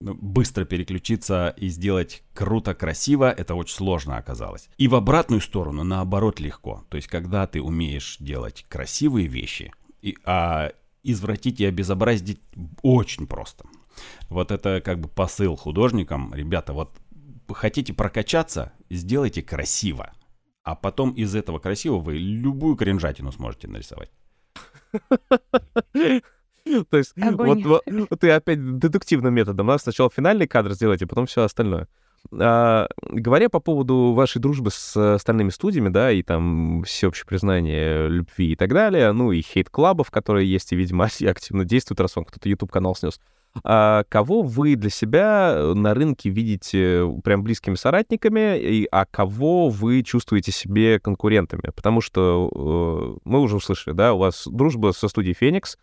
быстро переключиться и сделать круто, красиво, это очень сложно оказалось. И в обратную сторону, наоборот, легко. То есть, когда ты умеешь делать красивые вещи, и, а извратить и обезобразить очень просто. Вот это как бы посыл художникам. Ребята, вот хотите прокачаться, сделайте красиво. А потом из этого красивого вы любую кринжатину сможете нарисовать. То есть вот, вот ты опять дедуктивным методом. Надо сначала финальный кадр сделать, а потом все остальное. А, говоря по поводу вашей дружбы с остальными студиями, да, и там всеобщее признание любви и так далее, ну и hate-club ов, которые есть и, видимо, активно действуют, раз он кто-то YouTube-канал снес. А кого вы для себя на рынке видите прям близкими соратниками, и, а кого вы чувствуете себе конкурентами? Потому что э, мы уже услышали, да, у вас дружба со студией «Феникс»,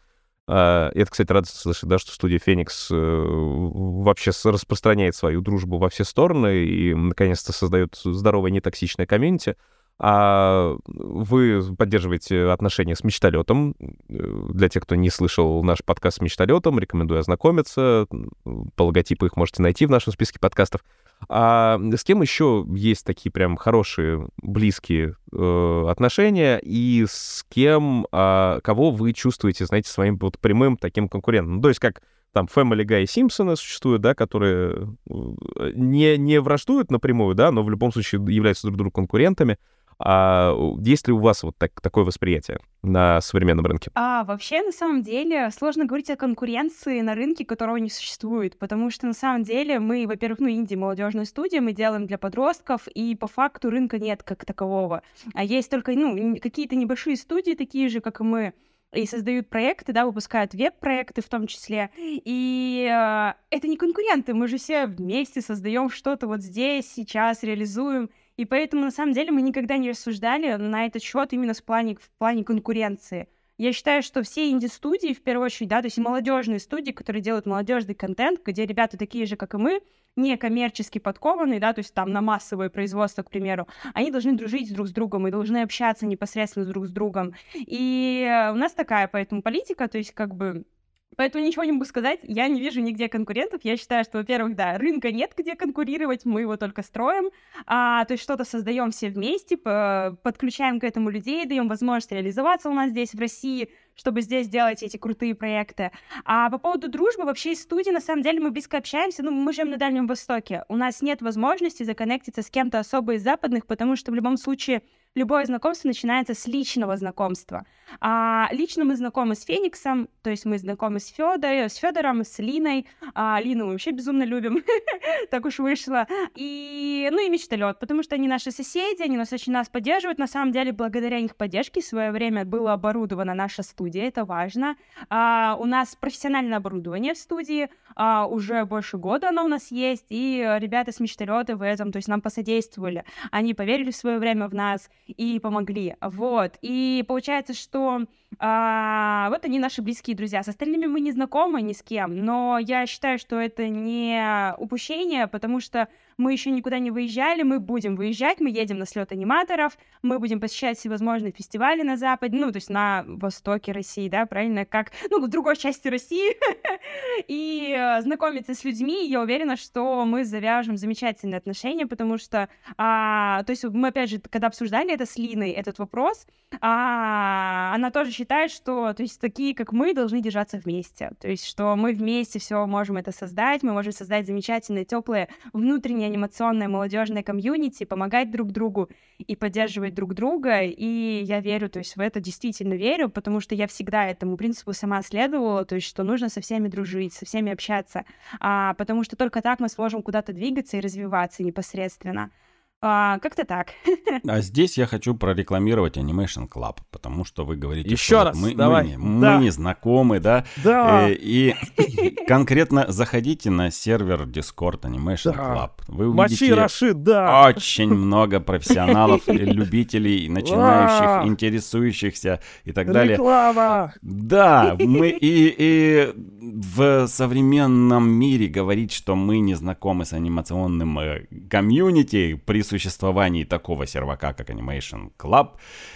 а, и это, кстати, радостно слышать, да, что студия «Феникс» э, вообще распространяет свою дружбу во все стороны и, наконец-то, создает здоровое нетоксичное комьюнити. А вы поддерживаете отношения с мечталетом. Для тех, кто не слышал наш подкаст с мечталетом, рекомендую ознакомиться. По логотипу их можете найти в нашем списке подкастов. А с кем еще есть такие прям хорошие, близкие э, отношения, и с кем, а, кого вы чувствуете, знаете, своим вот прямым таким конкурентом? Ну, то есть как там Family Guy и Симпсоны существуют, да, которые э, не, не враждуют напрямую, да, но в любом случае являются друг другу конкурентами. А есть ли у вас вот так, такое восприятие на современном рынке? А вообще, на самом деле, сложно говорить о конкуренции на рынке, которого не существует, потому что на самом деле мы, во-первых, ну, инди молодежная студия, мы делаем для подростков, и по факту рынка нет как такового. А есть только, ну, какие-то небольшие студии, такие же, как и мы, и создают проекты, да, выпускают веб-проекты в том числе. И э, это не конкуренты, мы же все вместе создаем что-то вот здесь, сейчас, реализуем. И поэтому, на самом деле, мы никогда не рассуждали на этот счет именно в плане, в плане конкуренции. Я считаю, что все инди-студии, в первую очередь, да, то есть молодежные студии, которые делают молодежный контент, где ребята такие же, как и мы, не коммерчески подкованные, да, то есть там на массовое производство, к примеру, они должны дружить друг с другом и должны общаться непосредственно друг с другом. И э, у нас такая поэтому политика, то есть как бы Поэтому ничего не могу сказать. Я не вижу нигде конкурентов. Я считаю, что, во-первых, да, рынка нет где конкурировать, мы его только строим. А, то есть что-то создаем все вместе, подключаем к этому людей, даем возможность реализоваться у нас здесь, в России, чтобы здесь делать эти крутые проекты. А по поводу дружбы, вообще из студии, на самом деле, мы близко общаемся, ну, мы живем на Дальнем Востоке. У нас нет возможности законнектиться с кем-то особо из западных, потому что в любом случае любое знакомство начинается с личного знакомства. А лично мы знакомы с Фениксом, то есть мы знакомы с, Фёдой, с Федором, с Линой. А, Лину мы вообще безумно любим, так уж вышло. И, ну и Мечталет, потому что они наши соседи, они нас очень нас поддерживают. На самом деле, благодаря их поддержке в свое время было оборудована наша студия, это важно. А, у нас профессиональное оборудование в студии, а, уже больше года оно у нас есть, и ребята с Мечталета в этом, то есть нам посодействовали. Они поверили в свое время в нас, и помогли. Вот. И получается, что а, вот они наши близкие друзья. С остальными мы не знакомы ни с кем, но я считаю, что это не упущение, потому что мы еще никуда не выезжали, мы будем выезжать, мы едем на слет аниматоров, мы будем посещать всевозможные фестивали на Западе, ну, то есть на востоке России, да, правильно, как, ну, в другой части России, и э, знакомиться с людьми, я уверена, что мы завяжем замечательные отношения, потому что, а, то есть мы, опять же, когда обсуждали это с Линой, этот вопрос, а, она тоже считает, что, то есть такие, как мы, должны держаться вместе, то есть что мы вместе все можем это создать, мы можем создать замечательные, теплые внутренние анимационное молодежное комьюнити, помогать друг другу и поддерживать друг друга. И я верю, то есть в это действительно верю, потому что я всегда этому принципу сама следовала, то есть что нужно со всеми дружить, со всеми общаться, а, потому что только так мы сможем куда-то двигаться и развиваться непосредственно. А, как-то так. А здесь я хочу прорекламировать Animation Club, потому что вы говорите, Еще что раз, мы, давай. мы, Да. мы не знакомы, да? Да. Э, И конкретно заходите на сервер Discord Animation Да. Club. Вы Мочи, увидите Рашид, да. очень много профессионалов, любителей, начинающих, интересующихся и так далее. Реклама. Да, мы и, и в современном мире говорить, что мы не знакомы с анимационным э, комьюнити при существовании такого сервака, как Animation Club,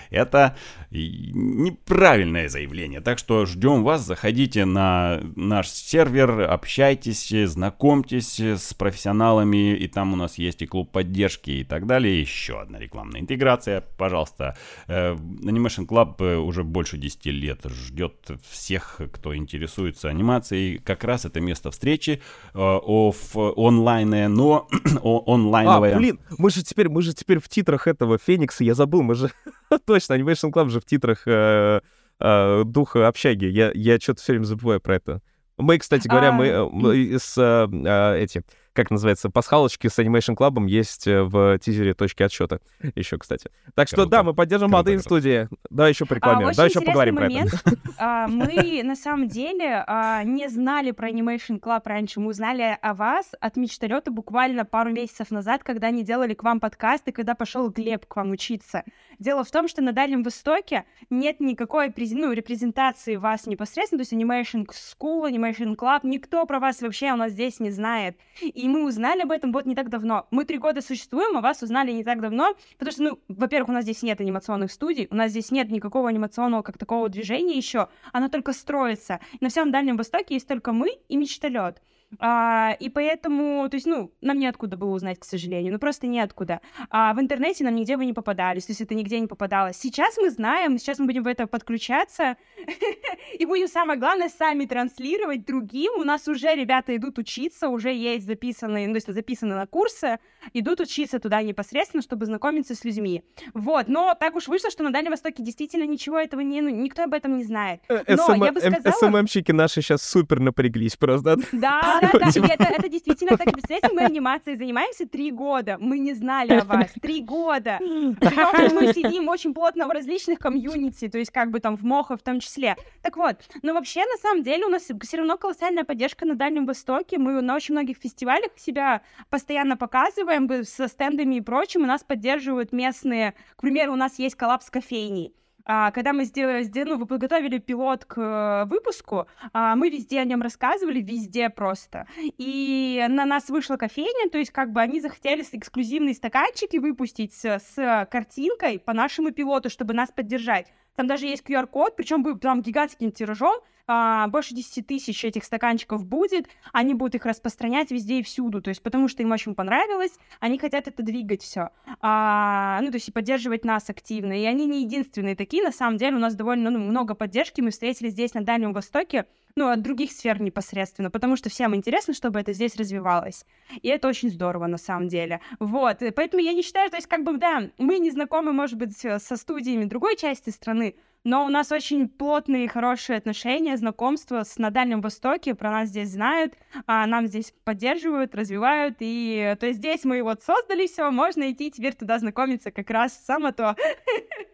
это неправильное заявление. Так что ждем вас, заходите на наш сервер, общайтесь, знакомьтесь с профессионалами, и там у нас есть и клуб поддержки и так далее. Еще одна рекламная интеграция, пожалуйста. Э, Animation Club э, уже больше 10 лет ждет всех, кто интересуется анимацией. Как раз это место встречи э, оф, онлайне, но о- А, онлайновое. блин, мы же теперь, мы же теперь в титрах этого Феникса, я забыл, мы же точно, Animation Club же в титрах э, э, духа общаги. Я, я что-то все время забываю про это. Мы, кстати говоря, А, мы, э, с э, э, эти, как называется, пасхалочки с Animation Club есть э, в тизере точки отсчета еще, кстати. Так что Круто. да, мы поддержим Круто, молодые студии. Давай еще А, порекламируем, очень давай еще поговорим про момент. это. А, мы на самом деле а, не знали про Animation Club раньше. Мы узнали о вас от мечталета буквально пару месяцев назад, когда они делали к вам подкаст и когда пошел Глеб к вам учиться. Дело в том, что на Дальнем Востоке нет никакой ну, репрезентации вас непосредственно, то есть Animation School, Animation Club, никто про вас вообще у нас здесь не знает. И мы узнали об этом вот не так давно. Мы три года существуем, а вас узнали не так давно, потому что, ну, во-первых, у нас здесь нет анимационных студий, у нас здесь нет никакого анимационного как такого движения еще, оно только строится. На всем Дальнем Востоке есть только мы и мечталет. А, и поэтому, то есть, ну, нам неоткуда было узнать, к сожалению, ну просто неоткуда. А в интернете нам нигде вы не попадались, то есть это нигде не попадалось. Сейчас мы знаем, сейчас мы будем в это подключаться и будем, самое главное, сами транслировать другим. У нас уже ребята идут учиться, уже есть записанные, ну, есть записаны на курсы, идут учиться туда непосредственно, чтобы знакомиться с людьми. Вот, но так уж вышло, что на Дальнем Востоке действительно ничего этого не, ну, никто об этом не знает. Э, Но я бы сказала- СММщики наши сейчас супер напряглись просто. Да, да, и это, действительно так. Представляете, мы анимацией занимаемся три года, мы не знали о вас, три года. Мы сидим очень плотно в различных комьюнити, то есть как бы там в Мохо в том числе. Так вот, но вообще, на самом деле, у нас все равно колоссальная поддержка на Дальнем Востоке, мы на очень многих фестивалях себя постоянно показываем со стендами и прочим, и нас поддерживают местные, к примеру, у нас есть коллапс кофейней. А, когда мы сделали, сделали, ну, подготовили пилот к э, выпуску, а, мы везде о нем рассказывали, везде просто. И на нас вышла кофейня, то есть как бы они захотели эксклюзивные стаканчики выпустить с, с картинкой по нашему пилоту, чтобы нас поддержать. Там даже есть QR-код, причем будет прям гигантским тиражом, а, больше 10 тысяч этих стаканчиков будет, они будут их распространять везде и всюду, то есть потому что им очень понравилось, они хотят это двигать все, а, ну, то есть и поддерживать нас активно, и они не единственные такие, на самом деле у нас довольно ну, много поддержки, мы встретили здесь, на Дальнем Востоке, ну, от других сфер непосредственно, потому что всем интересно, чтобы это здесь развивалось. И это очень здорово, на самом деле. Вот, поэтому я не считаю, то есть, как бы, да, мы не знакомы, может быть, со студиями другой части страны, но у нас очень плотные, хорошие отношения, знакомства с, на Дальнем Востоке, про нас здесь знают, а нам здесь поддерживают, развивают, и то есть здесь мы вот создали все, можно идти теперь туда знакомиться как раз само то.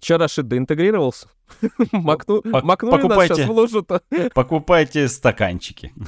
Че, Рашид, доинтегрировался? Макну... Макнули покупайте, нас сейчас вложат. Покупайте стаканчики.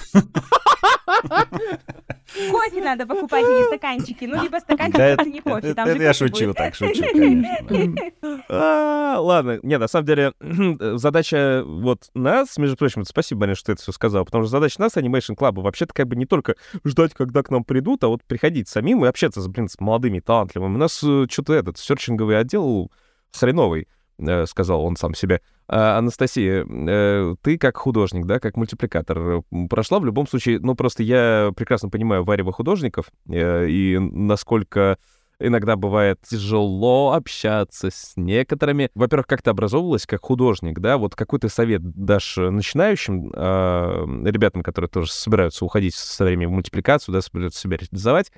Кофе надо покупать, а не стаканчики. Ну, либо стаканчики, это не кофе. Там это я шучу, так шучу, конечно. А, ладно, нет, на самом деле, задача вот нас, между прочим, спасибо, Марин, что ты это все сказал, потому что задача нас, Animation Club, вообще-то как бы не только ждать, когда к нам придут, а вот приходить самим и общаться, блин, с молодыми, талантливыми. У нас э, что-то этот серчинговый отдел хреновый. Э, сказал он сам себе. А, Анастасия, э, ты как художник, да, как мультипликатор, прошла в любом случае, ну, просто я прекрасно понимаю варево художников э, и насколько иногда бывает тяжело общаться с некоторыми. Во-первых, как ты образовывалась как художник, да? Вот какой ты совет дашь начинающим э, ребятам, которые тоже собираются уходить со временем в мультипликацию, да, собираются себя реализовать?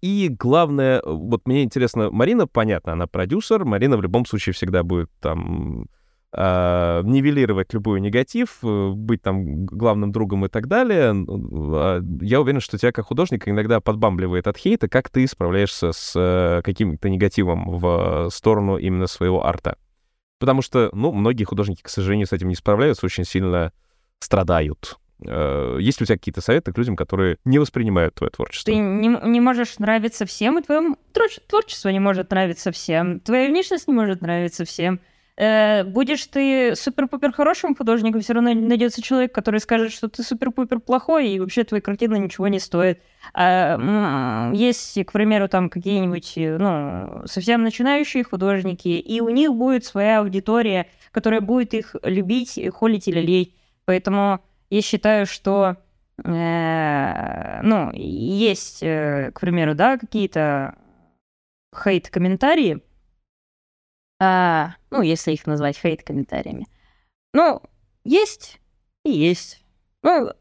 И главное, вот мне интересно, Марина, понятно, она продюсер, Марина в любом случае всегда будет там э, нивелировать любой негатив, э, быть там главным другом и так далее. А я уверен, что тебя как художника иногда подбамбливает от хейта, как ты справляешься с э, каким-то негативом в сторону именно своего арта. Потому что, ну, многие художники, к сожалению, с этим не справляются, очень сильно страдают. Э, есть ли у тебя какие-то советы к людям, которые не воспринимают твое творчество? Ты не, не можешь нравиться всем, и твое творчество не может нравиться всем, твоя внешность не может нравиться всем. Э, будешь ты супер-пупер хорошим художником, все равно найдется человек, который скажет, что ты супер-пупер плохой, и вообще твоя картина ничего не стоит. А, есть, к примеру, там какие-нибудь ну, совсем начинающие художники, и у них будет своя аудитория, которая будет их любить, холить или лелеять. Поэтому я считаю, что э, ну, есть, э, к примеру, да, какие-то хейт-комментарии, а, ну, если их назвать хейт-комментариями. Ну, есть и есть. Ну,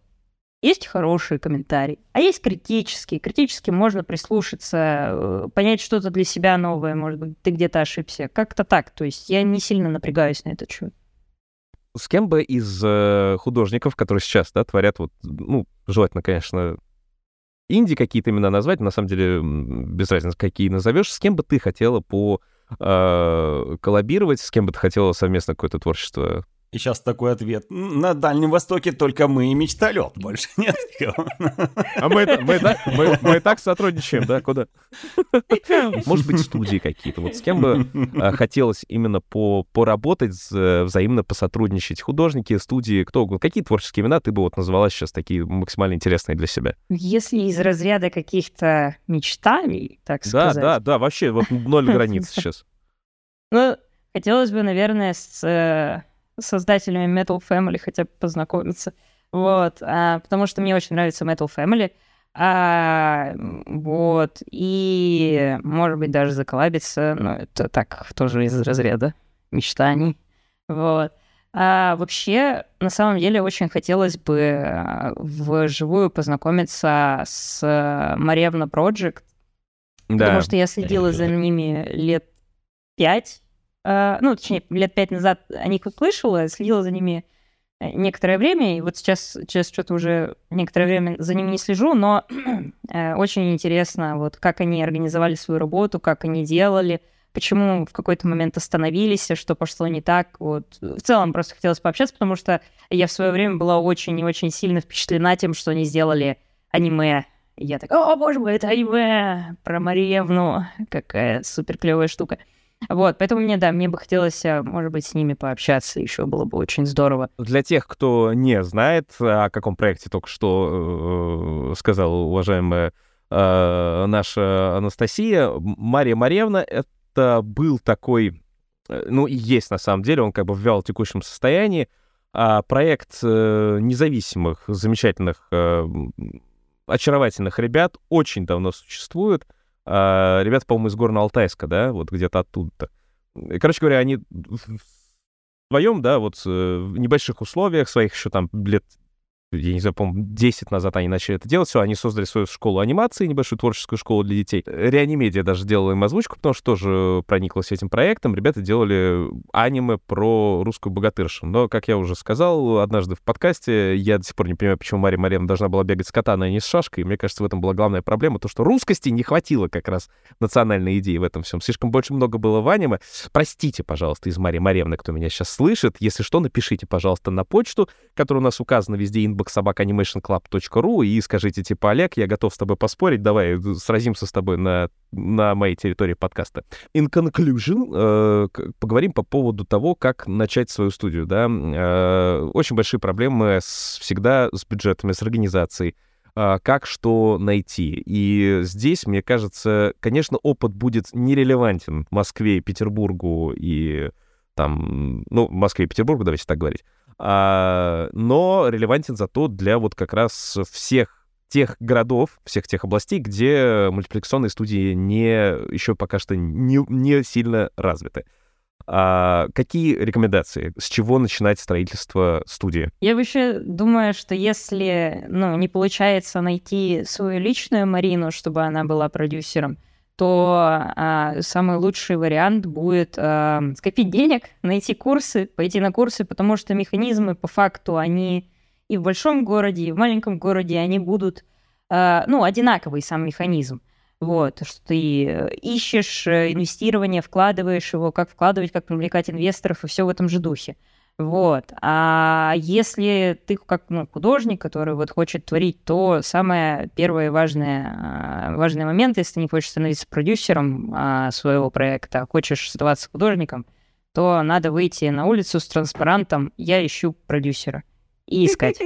есть хорошие комментарии, а есть критические. Критически можно прислушаться, э, понять что-то для себя новое, может быть, ты где-то ошибся. Как-то так. То есть я не сильно напрягаюсь на этот счет с кем бы из э, художников, которые сейчас, да, творят вот, ну, желательно, конечно, инди какие-то имена назвать, на самом деле без разницы, какие назовешь, с кем бы ты хотела по э, коллабировать, с кем бы ты хотела совместно какое-то творчество и сейчас такой ответ. На Дальнем Востоке только мы и мечталет, больше нет никого. А мы, мы, да, мы, мы и так сотрудничаем, да, куда? Может быть, студии какие-то. Вот с кем бы а, хотелось именно по, поработать, взаимно посотрудничать? Художники, студии, кто угодно. Какие творческие имена ты бы вот назвала сейчас такие максимально интересные для себя? Если из разряда каких-то мечтаний, так сказать. Да, да, да, вообще вот ноль границ сейчас. Ну, хотелось бы, наверное, с э, создателями Metal Family хотя бы познакомиться. Вот, а, потому что мне очень нравится Metal Family. А, вот, и, может быть, даже заколабиться, но это так, тоже из разряда мечтаний. Вот. А вообще, на самом деле, очень хотелось бы а, вживую познакомиться с Маревна Project, да. потому что я следила за ними лет пять, ну, точнее, лет пять назад о них услышала, следила за ними э, некоторое время, и вот сейчас, сейчас что-то уже некоторое время за ними не слежу, но э, очень интересно, вот как они организовали свою работу, как они делали, почему в какой-то момент остановились, что пошло не так. Вот. В целом просто хотелось пообщаться, потому что я в свое время была очень и очень сильно впечатлена тем, что они сделали аниме. И я такая, о, боже мой, это аниме про Мариевну, какая супер клевая штука. Вот, поэтому мне, да, мне бы хотелось, э, может быть, с ними пообщаться, еще было бы очень здорово. Для тех, кто не знает, о каком проекте только что э, сказала уважаемая э, наша Анастасия, Мария Марьевна — это был такой э, ну, и есть на самом деле, он как бы в вяло текущем состоянии. А проект э, независимых, замечательных, э, очаровательных ребят очень давно существует. А, ребята, по-моему, из Горно-Алтайска, да, вот где-то оттуда-то. Короче говоря, они в своем, да, вот в небольших условиях, своих еще там лет я не знаю, по-моему, 10 назад они начали это делать. Все, они создали свою школу анимации, небольшую творческую школу для детей. Реанимедиа даже делала им озвучку, потому что тоже прониклась этим проектом. Ребята делали аниме про русскую богатыршу. Но, как я уже сказал однажды в подкасте, я до сих пор не понимаю, почему Мария Марьевна должна была бегать с катаной, а не с шашкой. И мне кажется, в этом была главная проблема, то, что русскости не хватило как раз национальной идеи в этом всем. Слишком больше много было в аниме. Простите, пожалуйста, из Марии Марьевны, кто меня сейчас слышит. Если что, напишите, пожалуйста, на почту, которая у нас указана везде, inbox.animationclub.ru и скажите, типа, Олег, я готов с тобой поспорить, давай э, сразимся с тобой на, на моей территории подкаста. In conclusion, э, поговорим по поводу того, как начать свою студию, да. Э, очень большие проблемы с, всегда с бюджетами, с организацией э, как что найти. И здесь, мне кажется, конечно, опыт будет нерелевантен Москве, Петербургу и там, ну, Москве и Петербургу, давайте так говорить но релевантен зато для вот как раз всех тех городов, всех тех областей, где мультипликационные студии не еще пока что не, не сильно развиты. А какие рекомендации? С чего начинать строительство студии? Я вообще думаю, что если ну, не получается найти свою личную Марину, чтобы она была продюсером, то а, самый лучший вариант будет а, скопить денег, найти курсы, пойти на курсы, потому что механизмы по факту, они и в большом городе, и в маленьком городе, они будут, а, ну, одинаковый сам механизм. Вот, что ты ищешь э, инвестирование, вкладываешь его, как вкладывать, как привлекать инвесторов, и все в этом же духе. Вот. А если ты как ну, художник, который вот хочет творить, то самое первое важное, а, важный момент, если ты не хочешь становиться продюсером а, своего проекта, а хочешь оставаться художником, то надо выйти на улицу с транспарантом «Я ищу продюсера» и искать.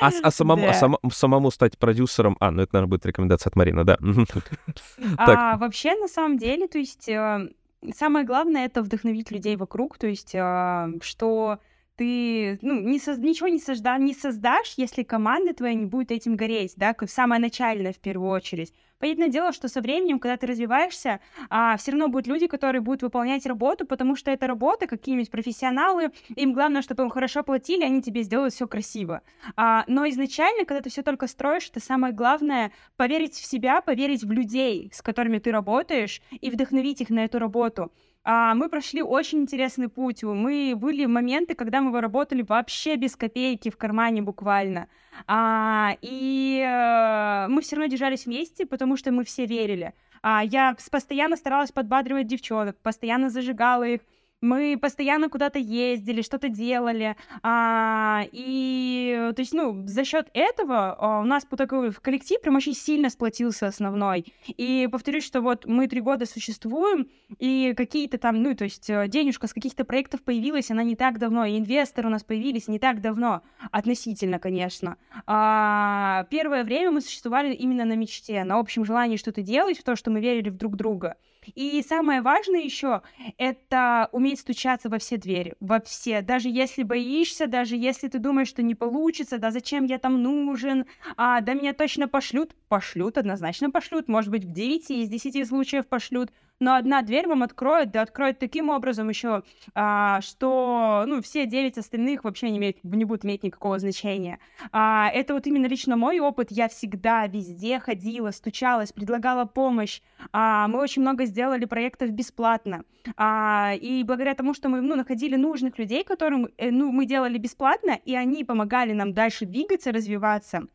А, а, самому, да. а сам, самому стать продюсером... А, ну это, наверное, будет рекомендация от Марины, да. А, вообще, на самом деле, то есть э, самое главное это вдохновить людей вокруг, то есть, э, что ты ну, не со... ничего не, созда... не создашь, если команда твоя не будет этим гореть, да, самое начальное в первую очередь. Понятное дело, что со временем, когда ты развиваешься, а, все равно будут люди, которые будут выполнять работу, потому что это работа, какие-нибудь профессионалы, им главное, чтобы им хорошо платили, они тебе сделают все красиво. А, но изначально, когда ты все только строишь, это самое главное поверить в себя, поверить в людей, с которыми ты работаешь, и вдохновить их на эту работу а, мы прошли очень интересный путь. Мы были моменты, когда мы работали вообще без копейки в кармане буквально. А, и а, мы все равно держались вместе, потому что мы все верили. А, я постоянно старалась подбадривать девчонок, постоянно зажигала их, мы постоянно куда-то ездили, что-то делали, а, и, то есть, ну, за счет этого а, у нас такой коллектив прям очень сильно сплотился основной, и повторюсь, что вот мы три года существуем, и какие-то там, ну, то есть, э, денежка с каких-то проектов появилась, она не так давно, и инвесторы у нас появились не так давно, относительно, конечно. А, первое время мы существовали именно на мечте, на общем желании что-то делать, в то, что мы верили в друг друга. И самое важное еще это уметь стучаться во все двери, во все. Даже если боишься, даже если ты думаешь, что не получится, да зачем я там нужен, а, да меня точно пошлют, пошлют, однозначно пошлют, может быть, в 9 из 10 случаев пошлют, но одна дверь вам откроет, да откроет таким образом еще, а, что ну, все девять остальных вообще не, имеют, не будут иметь никакого значения. А, это вот именно лично мой опыт. Я всегда везде ходила, стучалась, предлагала помощь. А, мы очень много сделали проектов бесплатно. А, и благодаря тому, что мы ну, находили нужных людей, которым э, ну, мы делали бесплатно, и они помогали нам дальше двигаться, развиваться,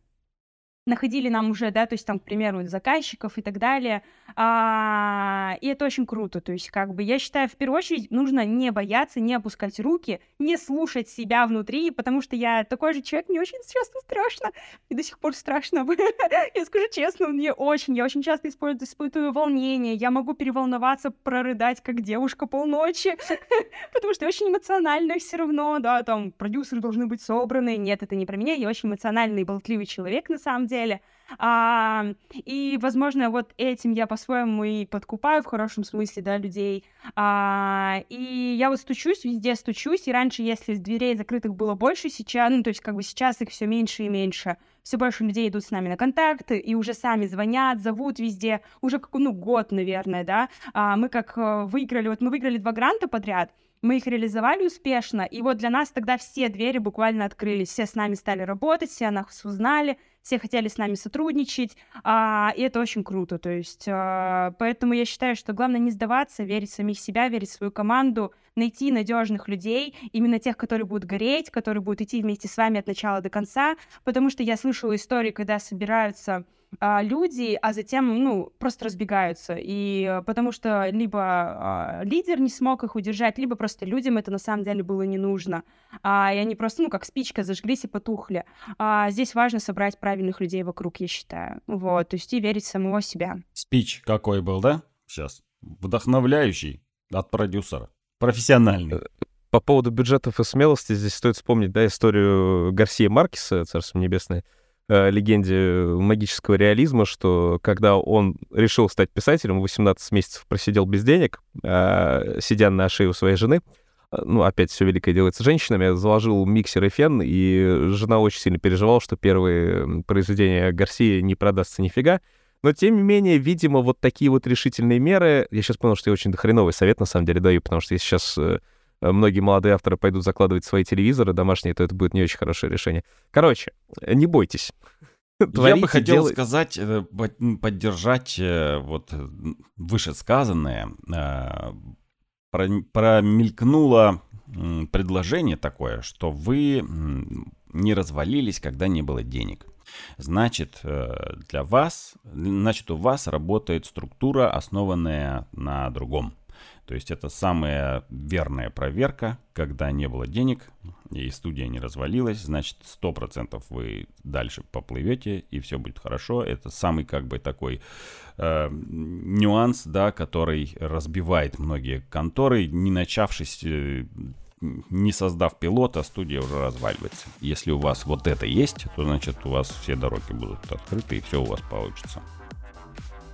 находили нам уже, да, то есть там, к примеру, заказчиков и так далее. А, и это очень круто. То есть, как бы, я считаю, в первую очередь нужно не бояться, не опускать руки, не слушать себя внутри, потому что я такой же человек, мне очень часто страшно, и до сих пор страшно. я скажу честно, мне очень, я очень часто испытываю волнение, я могу переволноваться, прорыдать, как девушка полночи, потому что я очень эмоциональная все равно, да, там, продюсеры должны быть собраны. Нет, это не про меня, я очень эмоциональный болтливый человек, на самом деле, деле. А, и, возможно, вот этим я по-своему и подкупаю в хорошем смысле, да, людей. А, и я вот стучусь, везде стучусь, и раньше, если дверей закрытых было больше, сейчас, ну, то есть как бы сейчас их все меньше и меньше. Все больше людей идут с нами на контакты и уже сами звонят, зовут везде. Уже как, ну, год, наверное, да. А, мы как э, выиграли, вот мы выиграли два гранта подряд, мы их реализовали успешно, и вот для нас тогда все двери буквально открылись, все с нами стали работать, все нас узнали, все хотели с нами сотрудничать, а, и это очень круто, то есть, а, поэтому я считаю, что главное не сдаваться, верить в самих себя, верить в свою команду, найти надежных людей, именно тех, которые будут гореть, которые будут идти вместе с вами от начала до конца, потому что я слышала истории, когда собираются а, люди, а затем, ну, просто разбегаются. И потому что либо а, лидер не смог их удержать, либо просто людям это на самом деле было не нужно. А, и они просто, ну, как спичка, зажглись и потухли. А, здесь важно собрать правильных людей вокруг, я считаю. Вот, то есть и верить в самого себя. Спич какой был, да? Сейчас. Вдохновляющий от продюсера. Профессиональный. Э, по поводу бюджетов и смелости здесь стоит вспомнить, да, историю Гарсия Маркеса, Царство Небесное, легенде магического реализма, что когда он решил стать писателем, 18 месяцев просидел без денег, э, сидя на шее у своей жены, э, ну, опять все великое делается женщинами, заложил миксер и фен, и жена очень сильно переживала, что первые произведения Гарсии не продастся нифига. Но, тем не менее, видимо, вот такие вот решительные меры... Я сейчас понял, что я очень дохреновый совет, на самом деле, даю, потому что если сейчас э, многие молодые авторы пойдут закладывать свои телевизоры домашние, то это будет не очень хорошее решение. Короче, не бойтесь. Я бы хотел делай... сказать, э, поддержать э, вот вышесказанное. Промелькнуло предложение такое, что вы не развалились, когда не было денег. Значит, э, для вас, значит, у вас работает структура, основанная на другом. То есть это самая верная проверка, когда не было денег и студия не развалилась, значит 100% вы дальше поплывете и все будет хорошо. Это самый как бы такой э, нюанс, да, который разбивает многие конторы, не начавшись э, не создав пилота, студия уже разваливается. Если у вас вот это есть, то значит у вас все дороги будут открыты и все у вас получится.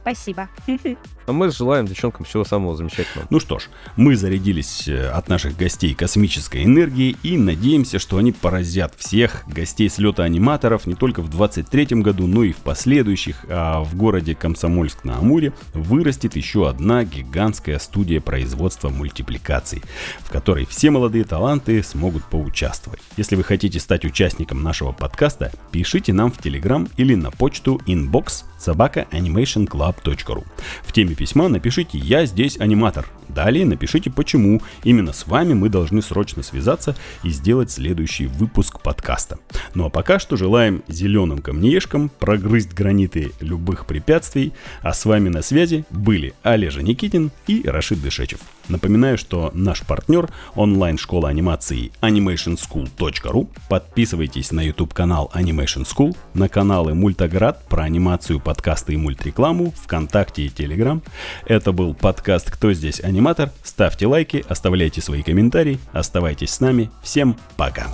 Спасибо. А мы желаем девчонкам всего самого замечательного. Ну что ж, мы зарядились э, от наших гостей космической энергией и надеемся, что они поразят всех гостей слета аниматоров не только в 23 году, но и в последующих. А в городе Комсомольск-на-Амуре вырастет еще одна гигантская студия производства мультипликаций, в которой все молодые таланты смогут поучаствовать. Если вы хотите стать участником нашего подкаста, пишите нам в Telegram или на почту inbox собака animationclub.ru. В теме письма напишите «Я здесь аниматор». Далее напишите почему именно с вами мы должны срочно связаться и сделать следующий выпуск подкаста. Ну а пока что желаем зеленым камнеешкам прогрызть граниты любых препятствий. А с вами на связи были Олежа Никитин и Рашид Дышечев. Напоминаю, что наш партнер онлайн-школа анимации animationschool.ru. Подписывайтесь на YouTube канал Animation School, на каналы Мультоград про анимацию, подкасты и мультрекламу, ВКонтакте и Телеграм. Это был подкаст «Кто здесь аниматор?». Ставьте лайки, оставляйте свои комментарии, оставайтесь с нами. Всем пока!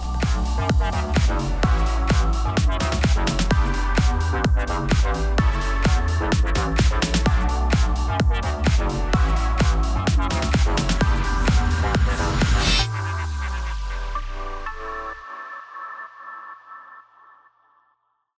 Пока.